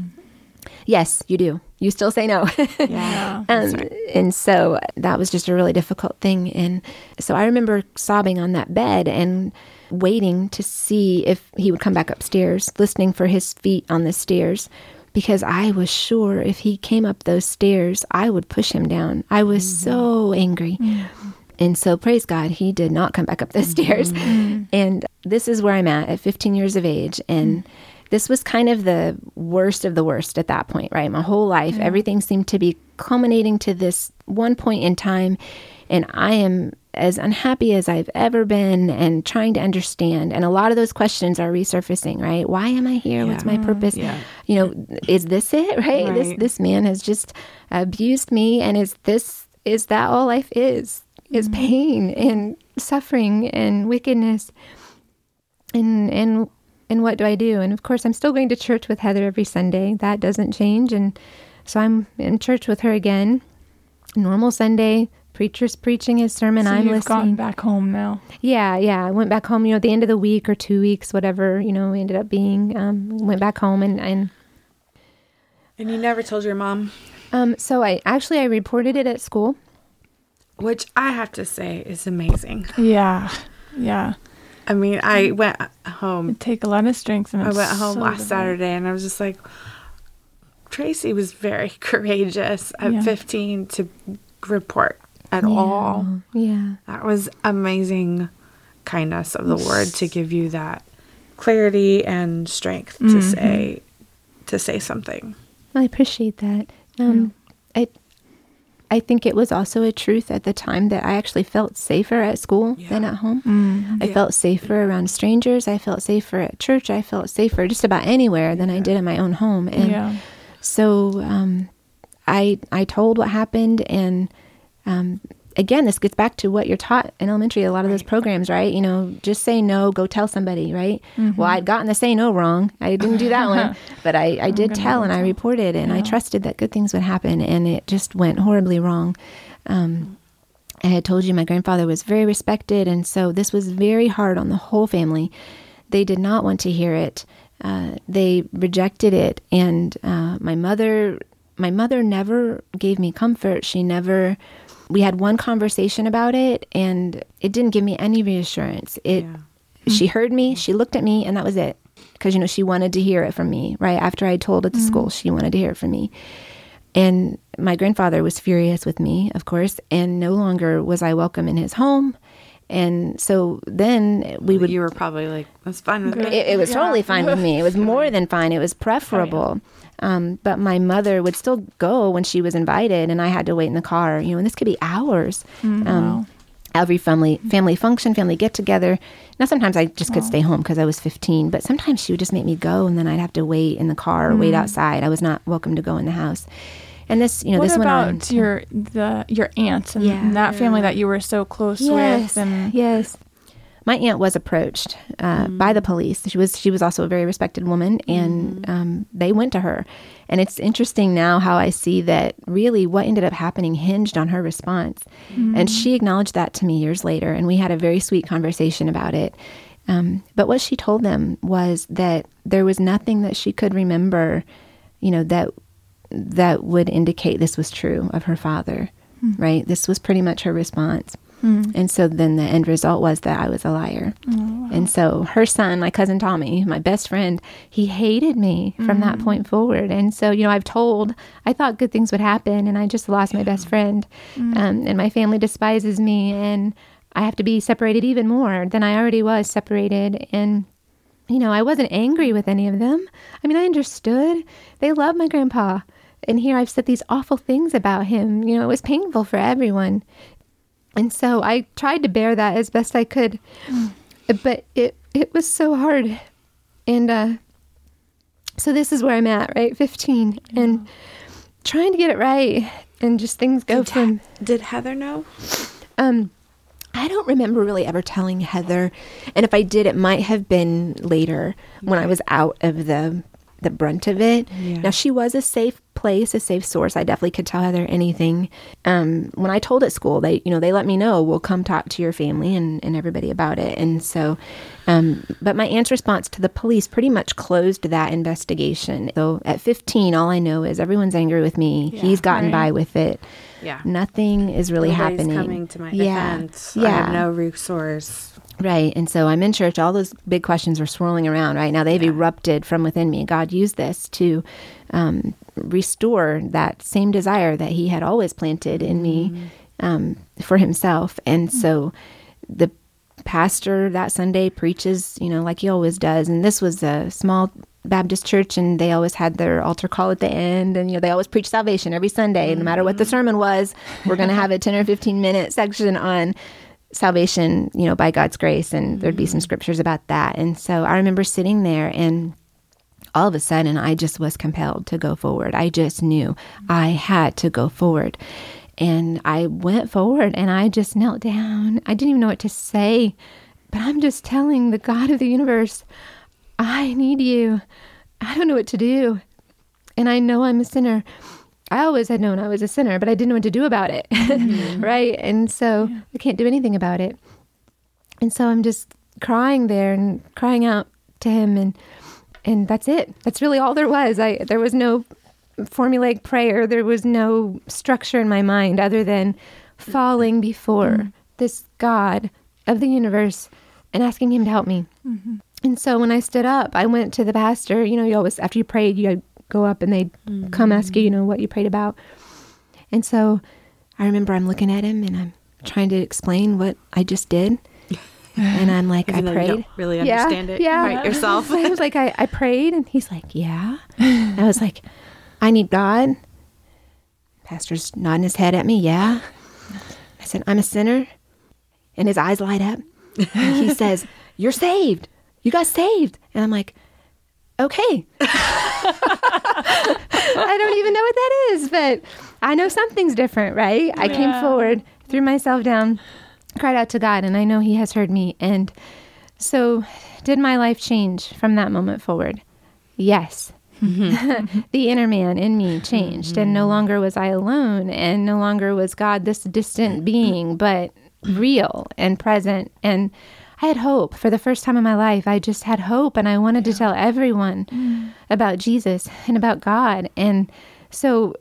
yes, you do. You still say no. Yeah. Um, And so that was just a really difficult thing. And so I remember sobbing on that bed and waiting to see if he would come back upstairs, listening for his feet on the stairs, because I was sure if he came up those stairs, I would push him down. I was mm-hmm. so angry. Mm-hmm. And so, praise God, he did not come back up the stairs. Mm-hmm. And this is where I'm at at 15 years of age. And this was kind of the worst of the worst at that point, right? My whole life, everything seemed to be culminating to this one point in time. And I am as unhappy as I've ever been and trying to understand. And a lot of those questions are resurfacing, right? Why am I here? What's my purpose? Yeah. You know, is this it, right? This Right. this man has just abused me and is this is that all life is? Is mm-hmm. pain and suffering and wickedness and and and what do I do? And of course, I'm still going to church with Heather every Sunday. That doesn't change, and so I'm in church with her again. Normal Sunday, preacher's preaching his sermon. So I'm you've listening. gone back home now. Yeah, yeah. I went back home. You know, at the end of the week or two weeks, whatever you know, we ended up being. Um, went back home and and And you never told your mom, um, so I actually I reported it at school. which I have to say is amazing. Yeah. Yeah. I mean, I went home. It'd take a lot of strength. And I went home so last divine. Saturday, and I was just like, Tracy was very courageous at Yeah. 15 to report at all. Yeah. That was amazing kindness of the Lord to give you that clarity and strength to say to say something. I appreciate that. Um, I, I think it was also a truth at the time that I actually felt safer at school than at home. Mm. I Yeah. felt safer around strangers. I felt safer at church. I felt safer just about anywhere than I did in my own home. And Yeah. so um, I I told what happened, and um, again, this gets back to what you're taught in elementary. A lot of those programs, right? You know, just say no, go tell somebody, right? Mm-hmm. Well, I'd gotten the say no wrong. I didn't do that one, but I, I did gonna tell and I reported, and I trusted that good things would happen, and it just went horribly wrong. Um, I had told you my grandfather was very respected, and so this was very hard on the whole family. They did not want to hear it. Uh, they rejected it, and uh, my mother, my mother never gave me comfort. She never. We had one conversation about it, and it didn't give me any reassurance. It. Yeah. She heard me. She looked at me, and that was it. Because you know she wanted to hear it from me. Right after I told at the mm-hmm. school, she wanted to hear it from me. And my grandfather was furious with me, of course, and no longer was I welcome in his home. And so then we would. you were probably like, that's fine with me. It, it was Yeah. totally fine with me. It was more than fine. It was preferable. Um, but my mother would still go when she was invited, and I had to wait in the car. You know, and this could be hours. um, wow. Every family family function, family get together. Now sometimes I just could stay home because I was 15, but sometimes she would just make me go, and then I'd have to wait in the car or wait outside. I was not welcome to go in the house. And this, you know, what this went on. about your the your aunt and, Yeah. that family that you were so close yes, with? And yes. My aunt was approached uh, by the police. She was she was also a very respected woman, and um, they went to her. And it's interesting now how I see that really what ended up happening hinged on her response. And she acknowledged that to me years later, and we had a very sweet conversation about it. Um, but what she told them was that there was nothing that she could remember, you know, that that would indicate this was true of her father, hmm. right? This was pretty much her response. Hmm. And so then the end result was that I was a liar. Oh, and so her son, my cousin Tommy, my best friend, he hated me from that hmm. point forward. And so, you know, I've told, I thought good things would happen, and I just lost my best friend. Um, and my family despises me, and I have to be separated even more than I already was separated. And you know, I wasn't angry with any of them. I mean, I understood. They love my grandpa. And here I've said these awful things about him. You know, it was painful for everyone. And so I tried to bear that as best I could. But it it was so hard. And uh so this is where I'm at, right? 15 and trying to get it right and just things go Did, from did Heather know? um, I don't remember really ever telling Heather, and if I did, it might have been later when I was out of the the brunt of it. Yeah. Now she was a safe place, a safe source. I definitely could tell Heather anything. Um, when I told at school, they you know they let me know. We'll come talk to your family and and everybody about it. And so, um, but my aunt's response to the police pretty much closed that investigation. So at 15, all I know is everyone's angry with me. Yeah. He's gotten Right. by with it. Yeah. Nothing is really Nobody's happening. coming to my yeah. defense. Yeah. I have no resource. Right. And so I'm in church. All those big questions are swirling around right now. They've Yeah. erupted from within me. God used this to um, restore that same desire that He had always planted in me um, for Himself. And so the pastor that Sunday preaches, you know, like he always does. And this was a small Baptist church, and they always had their altar call at the end. And, you know, they always preach salvation every Sunday. No matter what the sermon was, we're going to have a 10 or 15 minute section on salvation, you know, by God's grace, and there'd be some scriptures about that. And so I remember sitting there and all of a sudden I just was compelled to go forward. I just knew I had to go forward. And I went forward and I just knelt down. I didn't even know what to say, but I'm just telling the God of the universe, I need you. I don't know what to do. And I know I'm a sinner. I always had known I was a sinner, but I didn't know what to do about it. Mm-hmm. right? And so I can't do anything about it. And so I'm just crying there and crying out to him and and that's it. That's really all there was. I there was no formulaic prayer. There was no structure in my mind other than falling before mm-hmm. this God of the universe and asking him to help me. Mm-hmm. And so when I stood up, I went to the pastor. You know, you always after you prayed, you go up and they would come ask you, you mm-hmm. know, what you prayed about. And so I remember I'm looking at him and I'm trying to explain what I just did. And I'm like, I prayed. don't really Yeah, understand it yeah. right yourself. I was like, I, I prayed, and he's like, Yeah. And I was like, I need God. Pastor's nodding his head at me, Yeah. I said, I'm a sinner. And his eyes light up. And he says, You're saved. You got saved. And I'm like, okay. I don't even know what that is, but I know something's different, right? I came forward, threw myself down, cried out to God, and I know He has heard me. And so, did my life change from that moment forward? Yes. the inner man in me changed, and no mm-hmm. longer was I alone, and no longer was God this distant being, but real and present. And I had hope for the first time in my life. I just had hope, and I wanted to tell everyone mm. about Jesus and about God. And so,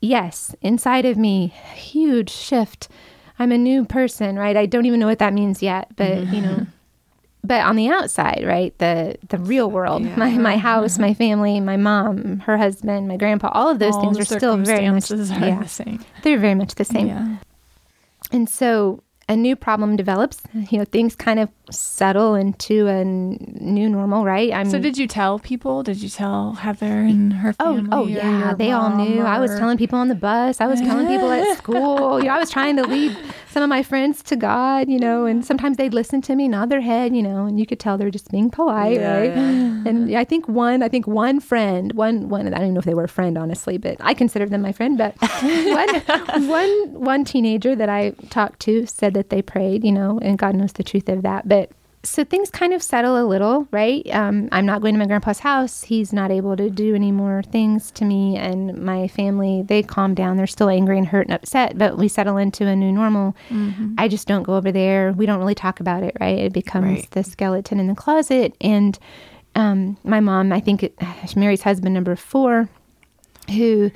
yes, inside of me, huge shift. I'm a new person, right? I don't even know what that means yet, but you know, mm-hmm. but on the outside, right? The the real world, my my mm-hmm. house, my family, my mom, her husband, my grandpa, all of those All things are still very much yeah, the same. they're very much the same. Yeah. And so a new problem develops. You know, things kind of settle into a new normal, right? I'm So did you tell people? Did you tell Heather and her Oh, family? oh or yeah, they all knew. I was telling people on the bus. I was telling people at school. You know, I was trying to lead some of my friends to God. You know, and sometimes they'd listen to me, nod their head. You know, and you could tell they're just being polite, Yeah, right? yeah. And I think one, I think one friend, one, one. I don't even know if they were a friend, honestly, but I considered them my friend. But one, one, one teenager that I talked to said that they prayed. You know, and God knows the truth of that, but so things kind of settle a little, right? Um, I'm not going to my grandpa's house. He's not able to do any more things to me, and my family they calm down. They're still angry and hurt and upset, but we settle into a new normal. I just don't go over there. We don't really talk about it, right? It becomes Right. the skeleton in the closet. And um, my mom, I think, it, Mary's husband, number four, who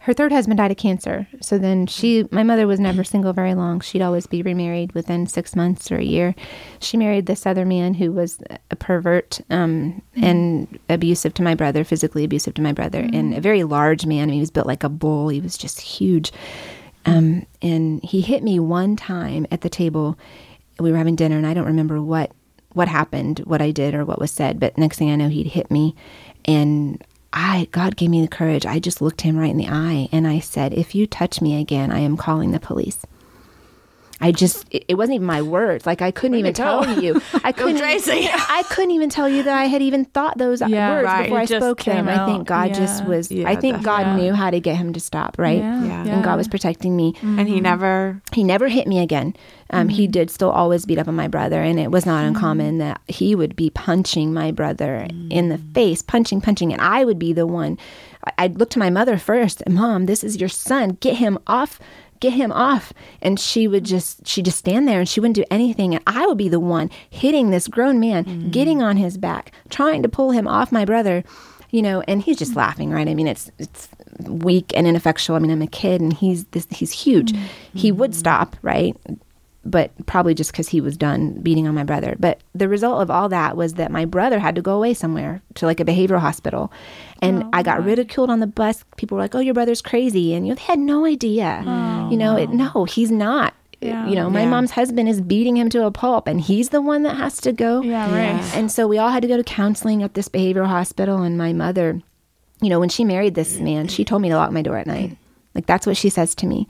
her third husband died of cancer. So then she, my mother was never single very long. She'd always be remarried within six months or a year. She married this other man who was a pervert um, and abusive to my brother, physically abusive to my brother, and a very large man. I mean, he was built like a bull. He was just huge. Um, and he hit me one time at the table. We were having dinner, and I don't remember what what happened, what I did, or what was said. But next thing I know, he'd hit me, and I God gave me the courage. I just looked him right in the eye, and I said, "If you touch me again, I am calling the police." I just it, it wasn't even my words. Like I couldn't even to go. tell you. I couldn't Tracy. I couldn't even tell you that I had even thought those Yeah, words right. before It I spoke them. came I think out. God just was Yeah, I think God definitely. knew how to get him to stop, right? Yeah. Yeah. And God was protecting me. And he never. He never hit me again. Um, He did still always beat up on my brother, and it was not uncommon that he would be punching my brother in the face, punching, punching, and I would be the one. I'd look to my mother first, Mom, this is your son. Get him off. Get him off. And she would just, she just stand there and she wouldn't do anything. And I would be the one hitting this grown man, mm. getting on his back, trying to pull him off my brother you know, and he's just laughing, right? I mean, it's it's weak and ineffectual. I mean, I'm a kid, and he's this he's huge. Mm. He would mm. stop, right? But probably just because he was done beating on my brother. But the result of all that was that my brother had to go away somewhere to like a behavioral hospital, and oh, I got ridiculed on the bus. People were like, "Oh, your brother's crazy," and you know, they had no idea. You know, it, no, he's not. Yeah. You know, my Yeah. mom's husband is beating him to a pulp, and he's the one that has to go. Yeah, right. And so we all had to go to counseling at this behavioral hospital. And my mother, you know, when she married this man, she told me to lock my door at night. Like, that's what she says to me.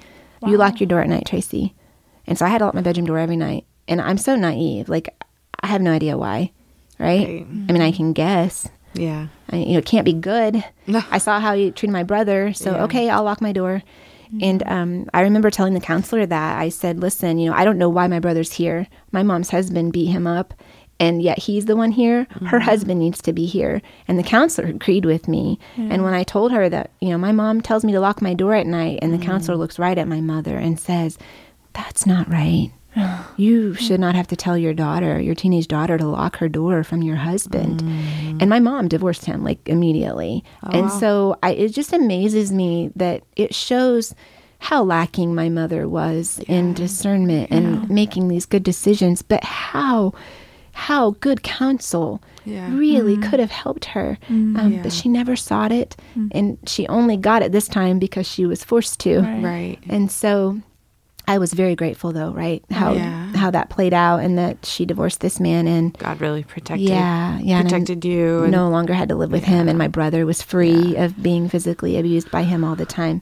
You lock your door at night, Tracy. And so I had to lock my bedroom door every night. And I'm so naive. Like, I have no idea why, right? Right. I mean, I can guess. Yeah. I, you know, it can't be good. No. I saw how he treated my brother, so Yeah. okay, I'll lock my door. Mm-hmm. And um, I remember telling the counselor that I said, "Listen, you know, I don't know why my brother's here. My mom's husband beat him up, and yet he's the one here. Her mm-hmm. husband needs to be here." And the counselor agreed with me. And when I told her that, you know, my mom tells me to lock my door at night, and the mm. counselor looks right at my mother and says, "That's not right." You should not have to tell your daughter, your teenage daughter, to lock her door from your husband. Mm. And my mom divorced him like immediately. Oh, and so I, it just amazes me that it shows how lacking my mother was in discernment and making these good decisions, but how how good counsel Yeah. really mm-hmm. could have helped her. Mm-hmm. Um, Yeah. But she never sought it, mm. and she only got it this time because she was forced to. Right. Right. And so I was very grateful though, right? How Yeah. how that played out and that she divorced this man and God really protected. yeah, yeah, Protected you. And, no longer had to live with him and my brother was free of being physically abused by him all the time.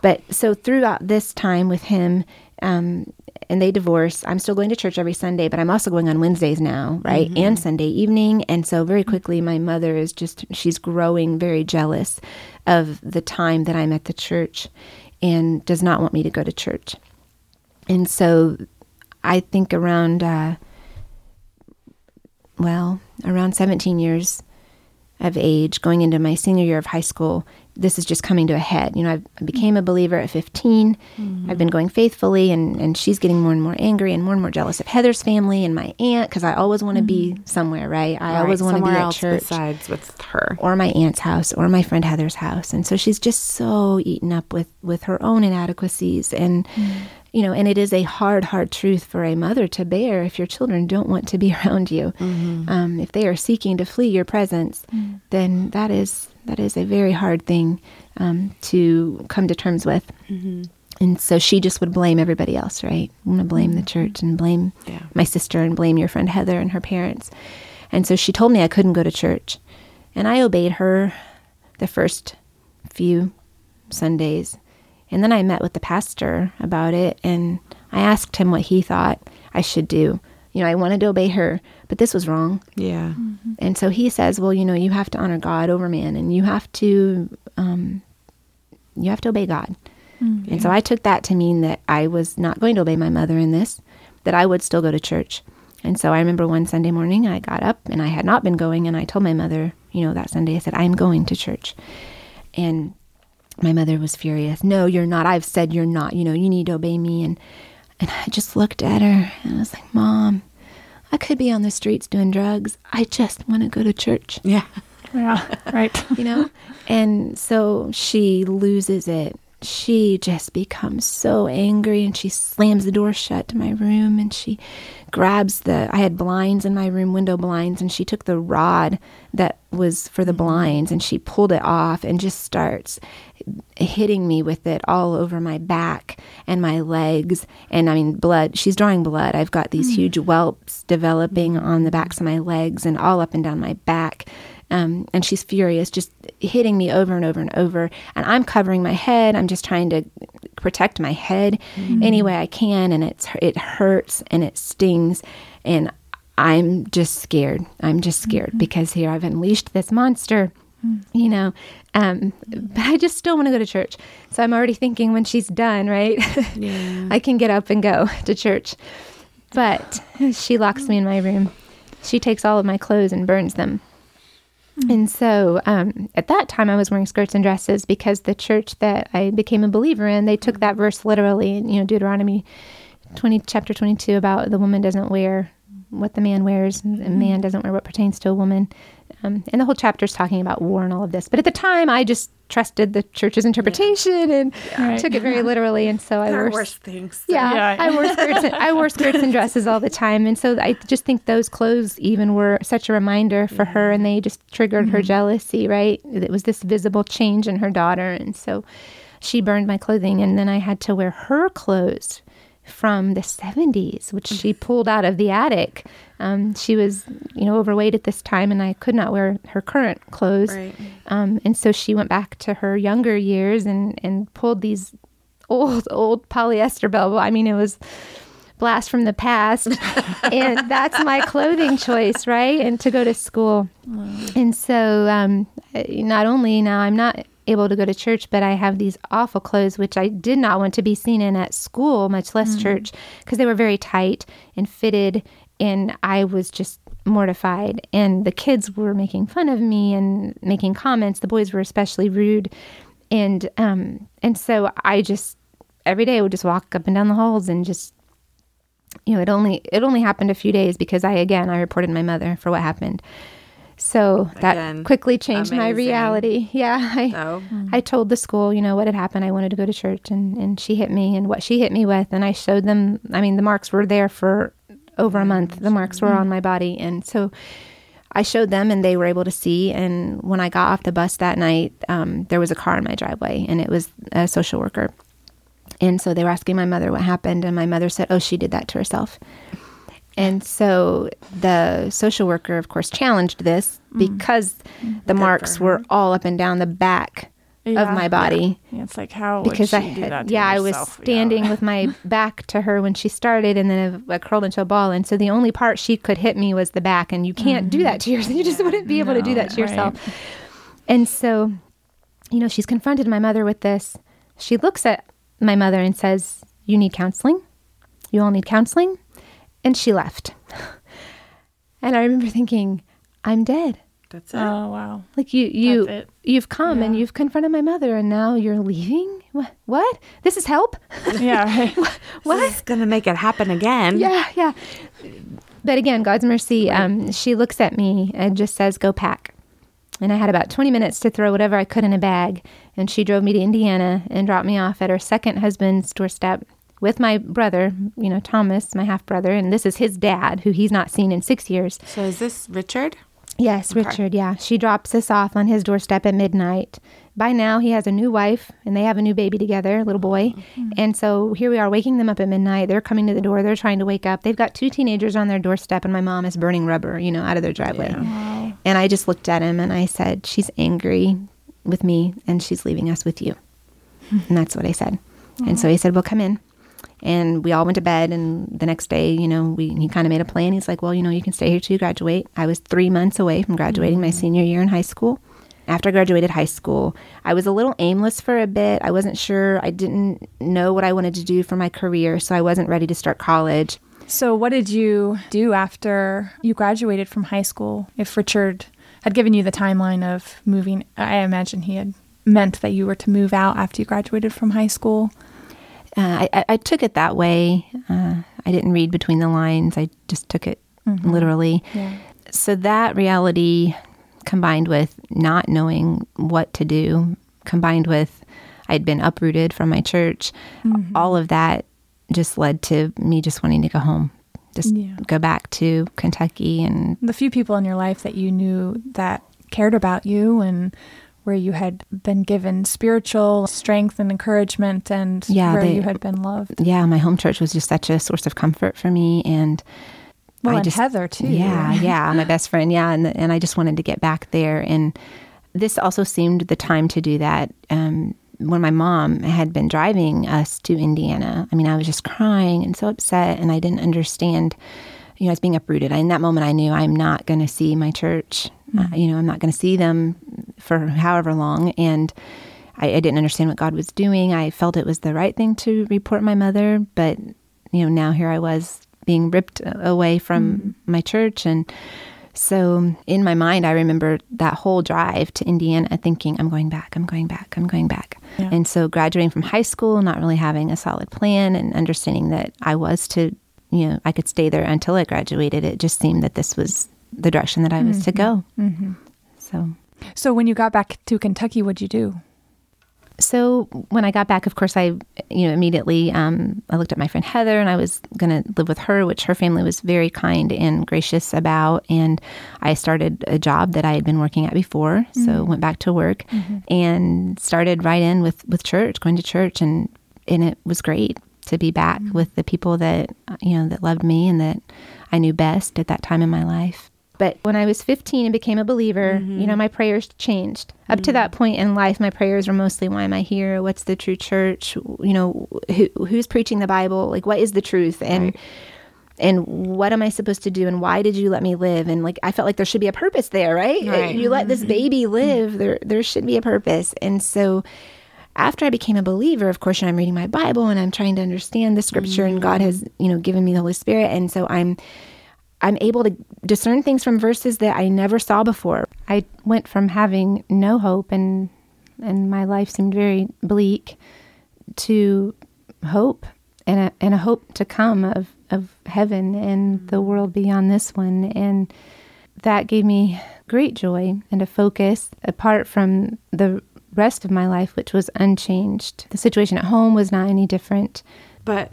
But so throughout this time with him, um, and they divorce. I'm still going to church every Sunday, but I'm also going on Wednesdays now, right? Mm-hmm. And Sunday evening. And so very quickly my mother is just she's growing very jealous of the time that I'm at the church and does not want me to go to church. And so I think around uh, well, around 17 years of age, going into my senior year of high school, this is just coming to a head. You know, I've, i became a believer at 15. Mm-hmm. I've been going faithfully, and, and she's getting more and more angry and more and more jealous of Heather's family and my aunt because I always want to mm-hmm. be somewhere, right? I right, always want to be at church. Besides with her. Or my aunt's house or my friend Heather's house. And so she's just so eaten up with, with her own inadequacies. And, mm-hmm you know, and it is a hard, hard truth for a mother to bear if your children don't want to be around you. Mm-hmm. Um, if they are seeking to flee your presence, mm-hmm. then that is that is a very hard thing um, to come to terms with. Mm-hmm. And so she just would blame everybody else, right? I'm going to blame the mm-hmm. church and blame yeah. my sister and blame your friend Heather and her parents. And so she told me I couldn't go to church. And I obeyed her the first few Sundays. And then I met with the pastor about it and I asked him what he thought I should do. You know, I wanted to obey her, but this was wrong. Yeah. Mm-hmm. And so he says, well, you know, you have to honor God over man and you have to, um, you have to obey God. Mm-hmm. And so I took that to mean that I was not going to obey my mother in this, that I would still go to church. And so I remember one Sunday morning I got up and I had not been going and I told my mother, you know, that Sunday I said, I'm going to church. And my mother was furious. No, you're not. I've said you're not. You know, you need to obey me. And and I just looked at her and I was like, Mom, I could be on the streets doing drugs. I just want to go to church. Yeah. Yeah. Right. you know? And so she loses it. She just becomes so angry and she slams the door shut to my room and she grabs the I had blinds in my room, window blinds, and she took the rod that was for the mm-hmm. blinds and she pulled it off and just starts hitting me with it all over my back and my legs and I mean blood she's drawing blood I've got these mm. huge whelps developing on the backs of my legs and all up and down my back um, and she's furious just hitting me over and over and over. And I'm covering my head. I'm just trying to protect my head mm. any way I can. And it's it hurts and it stings. And I'm just scared. I'm just scared mm-hmm. because here I've unleashed this monster you know. Um, but i just still want to go to church. So i'm already thinking when she's done right? Yeah. i can get up and go to church. But she locks me in my room. She takes all of my clothes and burns them mm. and so um, at that time i was wearing skirts and dresses because the church that i became a believer in they took that verse literally you know deuteronomy 20 chapter 22 about the woman doesn't wear what the man wears and the man doesn't wear what pertains to a woman um, and the whole chapter is talking about war and all of this. But at the time, I just trusted the church's interpretation yeah. and yeah. took it very literally. And so I wore things. Yeah, yeah, I wore skirts. And, I wore skirts and dresses all the time. And so I just think those clothes even were such a reminder for her, and they just triggered mm-hmm. her jealousy. Right? It was this visible change in her daughter, and so she burned my clothing, and then I had to wear her clothes from the 70s, which she pulled out of the attic. Um, she was, you know, overweight at this time, and I could not wear her current clothes. Right. Um, and so she went back to her younger years and, and pulled these old, old polyester belt. I mean, it was blast from the past. and that's my clothing choice, right? And to go to school. Wow. And so um, not only now I'm not able to go to church, but I have these awful clothes, which I did not want to be seen in at school, much less mm. church, because they were very tight and fitted. And I was just mortified. And the kids were making fun of me and making comments. The boys were especially rude. And, um, and so I just, every day I would just walk up and down the halls and just, you know, it only, it only happened a few days because I, again, I reported my mother for what happened. So that Again, quickly changed amazing. my reality. Yeah. I, so. I told the school, you know, what had happened. I wanted to go to church and, and she hit me and what she hit me with. And I showed them, I mean, the marks were there for over a month. The marks were on my body. And so I showed them and they were able to see. And when I got off the bus that night, um, there was a car in my driveway and it was a social worker. And so they were asking my mother what happened. And my mother said, Oh, she did that to herself. And so the social worker, of course, challenged this mm. because mm. the Good marks were all up and down the back of my body Yeah, it's like how because would I had- yeah I was herself? Yeah. standing with my back to her when she started and then I, I curled into a ball and so the only part she could hit me was the back and you can't do that to yourself you just wouldn't be able to do that to yourself right. and so you know she's confronted my mother with this she looks at my mother and says you need counseling you all need counseling and she left and I remember thinking I'm dead That's it. Oh wow. like you, you, you've come and you've confronted my mother, and now you're leaving. What? What? This is help? Yeah. Right. This is gonna make it happen again. yeah, yeah. But again, God's mercy. Um, she looks at me and just says, "Go pack." And I had about 20 minutes to throw whatever I could in a bag. And she drove me to Indiana and dropped me off at her second husband's doorstep with my brother, you know, Thomas, my half brother. And this is his dad, who he's not seen in six years. So is this Richard? Yes, Okay. Richard. Yeah. She drops us off on his doorstep at midnight. By now, he has a new wife and they have a new baby together, a little boy. Mm-hmm. And so here we are waking them up at midnight. They're coming to the door. They're trying to wake up. They've got two teenagers on their doorstep, and my mom is burning rubber, you know, out of their driveway. Wow. And I just looked at him and I said, She's angry with me and she's leaving us with you. Hmm. and that's what I said. And so he said, Well, come in. And we all went to bed. And the next day, you know, we, he kind of made a plan. He's like, Well, you know, you can stay here till you graduate. I was three months away from graduating my hmm. senior year in high school. After I graduated high school, I was a little aimless for a bit. I wasn't sure. I didn't know what I wanted to do for my career. So I wasn't ready to start college. So, what did you do after you graduated from high school? If Richard had given you the timeline of moving, I imagine he had meant that you were to move out after you graduated from high school. uh, I, I- took it that way. Uh, I didn't read between the lines. I just took it literally. Yeah. So that reality, combined with not knowing what to do, combined with I'd been uprooted from my church, all of that just led to me just wanting to go home, just Yeah. go back to Kentucky and The few people in your life that you knew that cared about you and where you had been given spiritual strength and encouragement and Yeah, where they- you had been loved. yeah, my home church was just such a source of comfort for me and. Well, I and just- Heather, too. Yeah, yeah, my best friend. Yeah, and and I just wanted to get back there, and this also seemed the time to do that. Um, when my mom had been driving us to Indiana, I mean, I was just crying and so upset, and I didn't understand. You know, I was being uprooted. In that moment, I knew I'm not going to see my church. Uh, you know, I'm not going to see them for however long, and. I, I didn't understand what God was doing. I felt it was the right thing to report my mother, but you know, now here I was being ripped away from my church. And so in my mind, I remember that whole drive to Indiana thinking, I'm going back, I'm going back, I'm going back. Yeah. And so graduating from high school, not really having a solid plan and understanding that I was to, you know, I could stay there until I graduated, it just seemed that this was the direction that I was to mm-hmm. go. Mm-hmm. So. So, when you got back to Kentucky, what'd you do? So when I got back, of course, I you know immediately um, I looked at my friend Heather, and I was going to live with her, which her family was very kind and gracious about. And I started a job that I had been working at before, so mm-hmm. went back to work mm-hmm. and started right in with with church, going to church, and and it was great to be back mm-hmm. with the people that you know that loved me and that I knew best at that time in my life. But when I was 15 and became a believer, you know, mm-hmm. my prayers changed. Up to that mm-hmm. point in life, my prayers were mostly, why am I here? What's the true church? You know, who, who's preaching the Bible? Like, what is the truth? And, and what am I supposed to do? And why did you let me live? And like, I felt like there should be a purpose there, right? Right. You let this mm-hmm. baby live, there, there should be a purpose. And so, after I became a believer, of course, I'm reading my Bible and I'm trying to understand the scripture, and God has, you know, given me the Holy Spirit, and so I'm, I'm able to discern things from verses that I never saw before. I went from having no hope and and my life seemed very bleak to hope and a, and a hope to come of, of heaven and mm-hmm. the world beyond this one. And that gave me great joy and a focus apart from the rest of my life, which was unchanged. The situation at home was not any different. But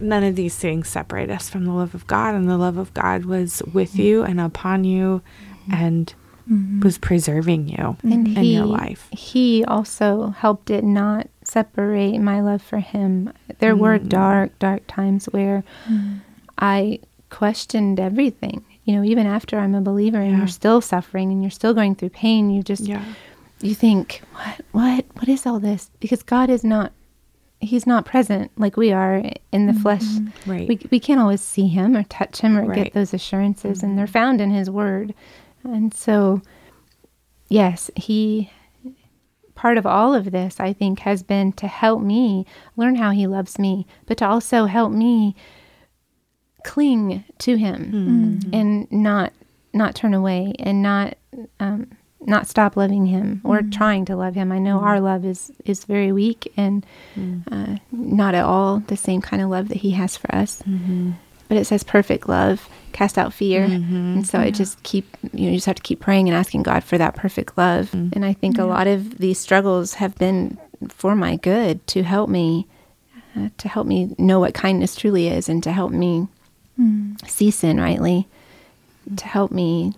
none of these things separate us from the love of God, and the love of God was with you and upon you and mm-hmm. was preserving you and in he, your life. He also helped it not separate my love for him. There were mm. dark, dark times where mm. I questioned everything. You know, even after I'm a believer and Yeah. you're still suffering and you're still going through pain, you just Yeah. you think, what, what, what is all this? Because God is not he's not present like we are in the flesh. Mm-hmm. Right. We we can't always see him or touch him or Right. get those assurances and they're mm-hmm. found in his word. And so yes, he part of all of this I think has been to help me learn how he loves me, but to also help me cling to him mm-hmm. and not not turn away and not um, not stop loving him or mm. trying to love him. I know mm. our love is is very weak and mm. uh, not at all the same kind of love that he has for us. Mm-hmm. But it says perfect love cast out fear, mm-hmm. and so I just keep you know you just have to keep praying and asking God for that perfect love. And I think a lot of these struggles have been for my good to help me uh, to help me know what kindness truly is and to help me see sin rightly, to help me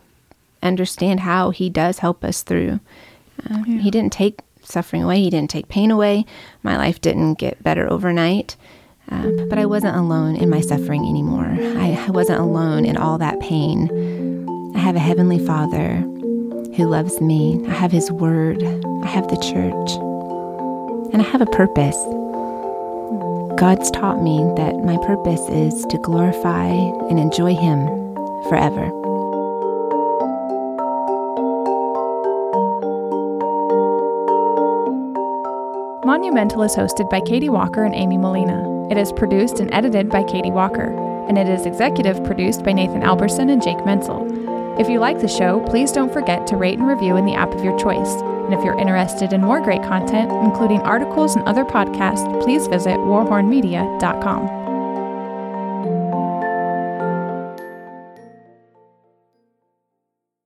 understand how He does help us through. Uh, He didn't take suffering away, He didn't take pain away. My life didn't get better overnight. Uh, but I wasn't alone in my suffering anymore. I, I wasn't alone in all that pain. I have a Heavenly Father who loves me. I have His Word. I have the church. And I have a purpose. God's taught me that my purpose is to glorify and enjoy Him forever. Monumental is hosted by Katie Walker and Amy Molina. It is produced and edited by Katie Walker, and it is executive produced by Nathan Alberson and Jake Menzel. If you like the show, please don't forget to rate and review in the app of your choice. And if you're interested in more great content, including articles and other podcasts, please visit warhornmedia.com.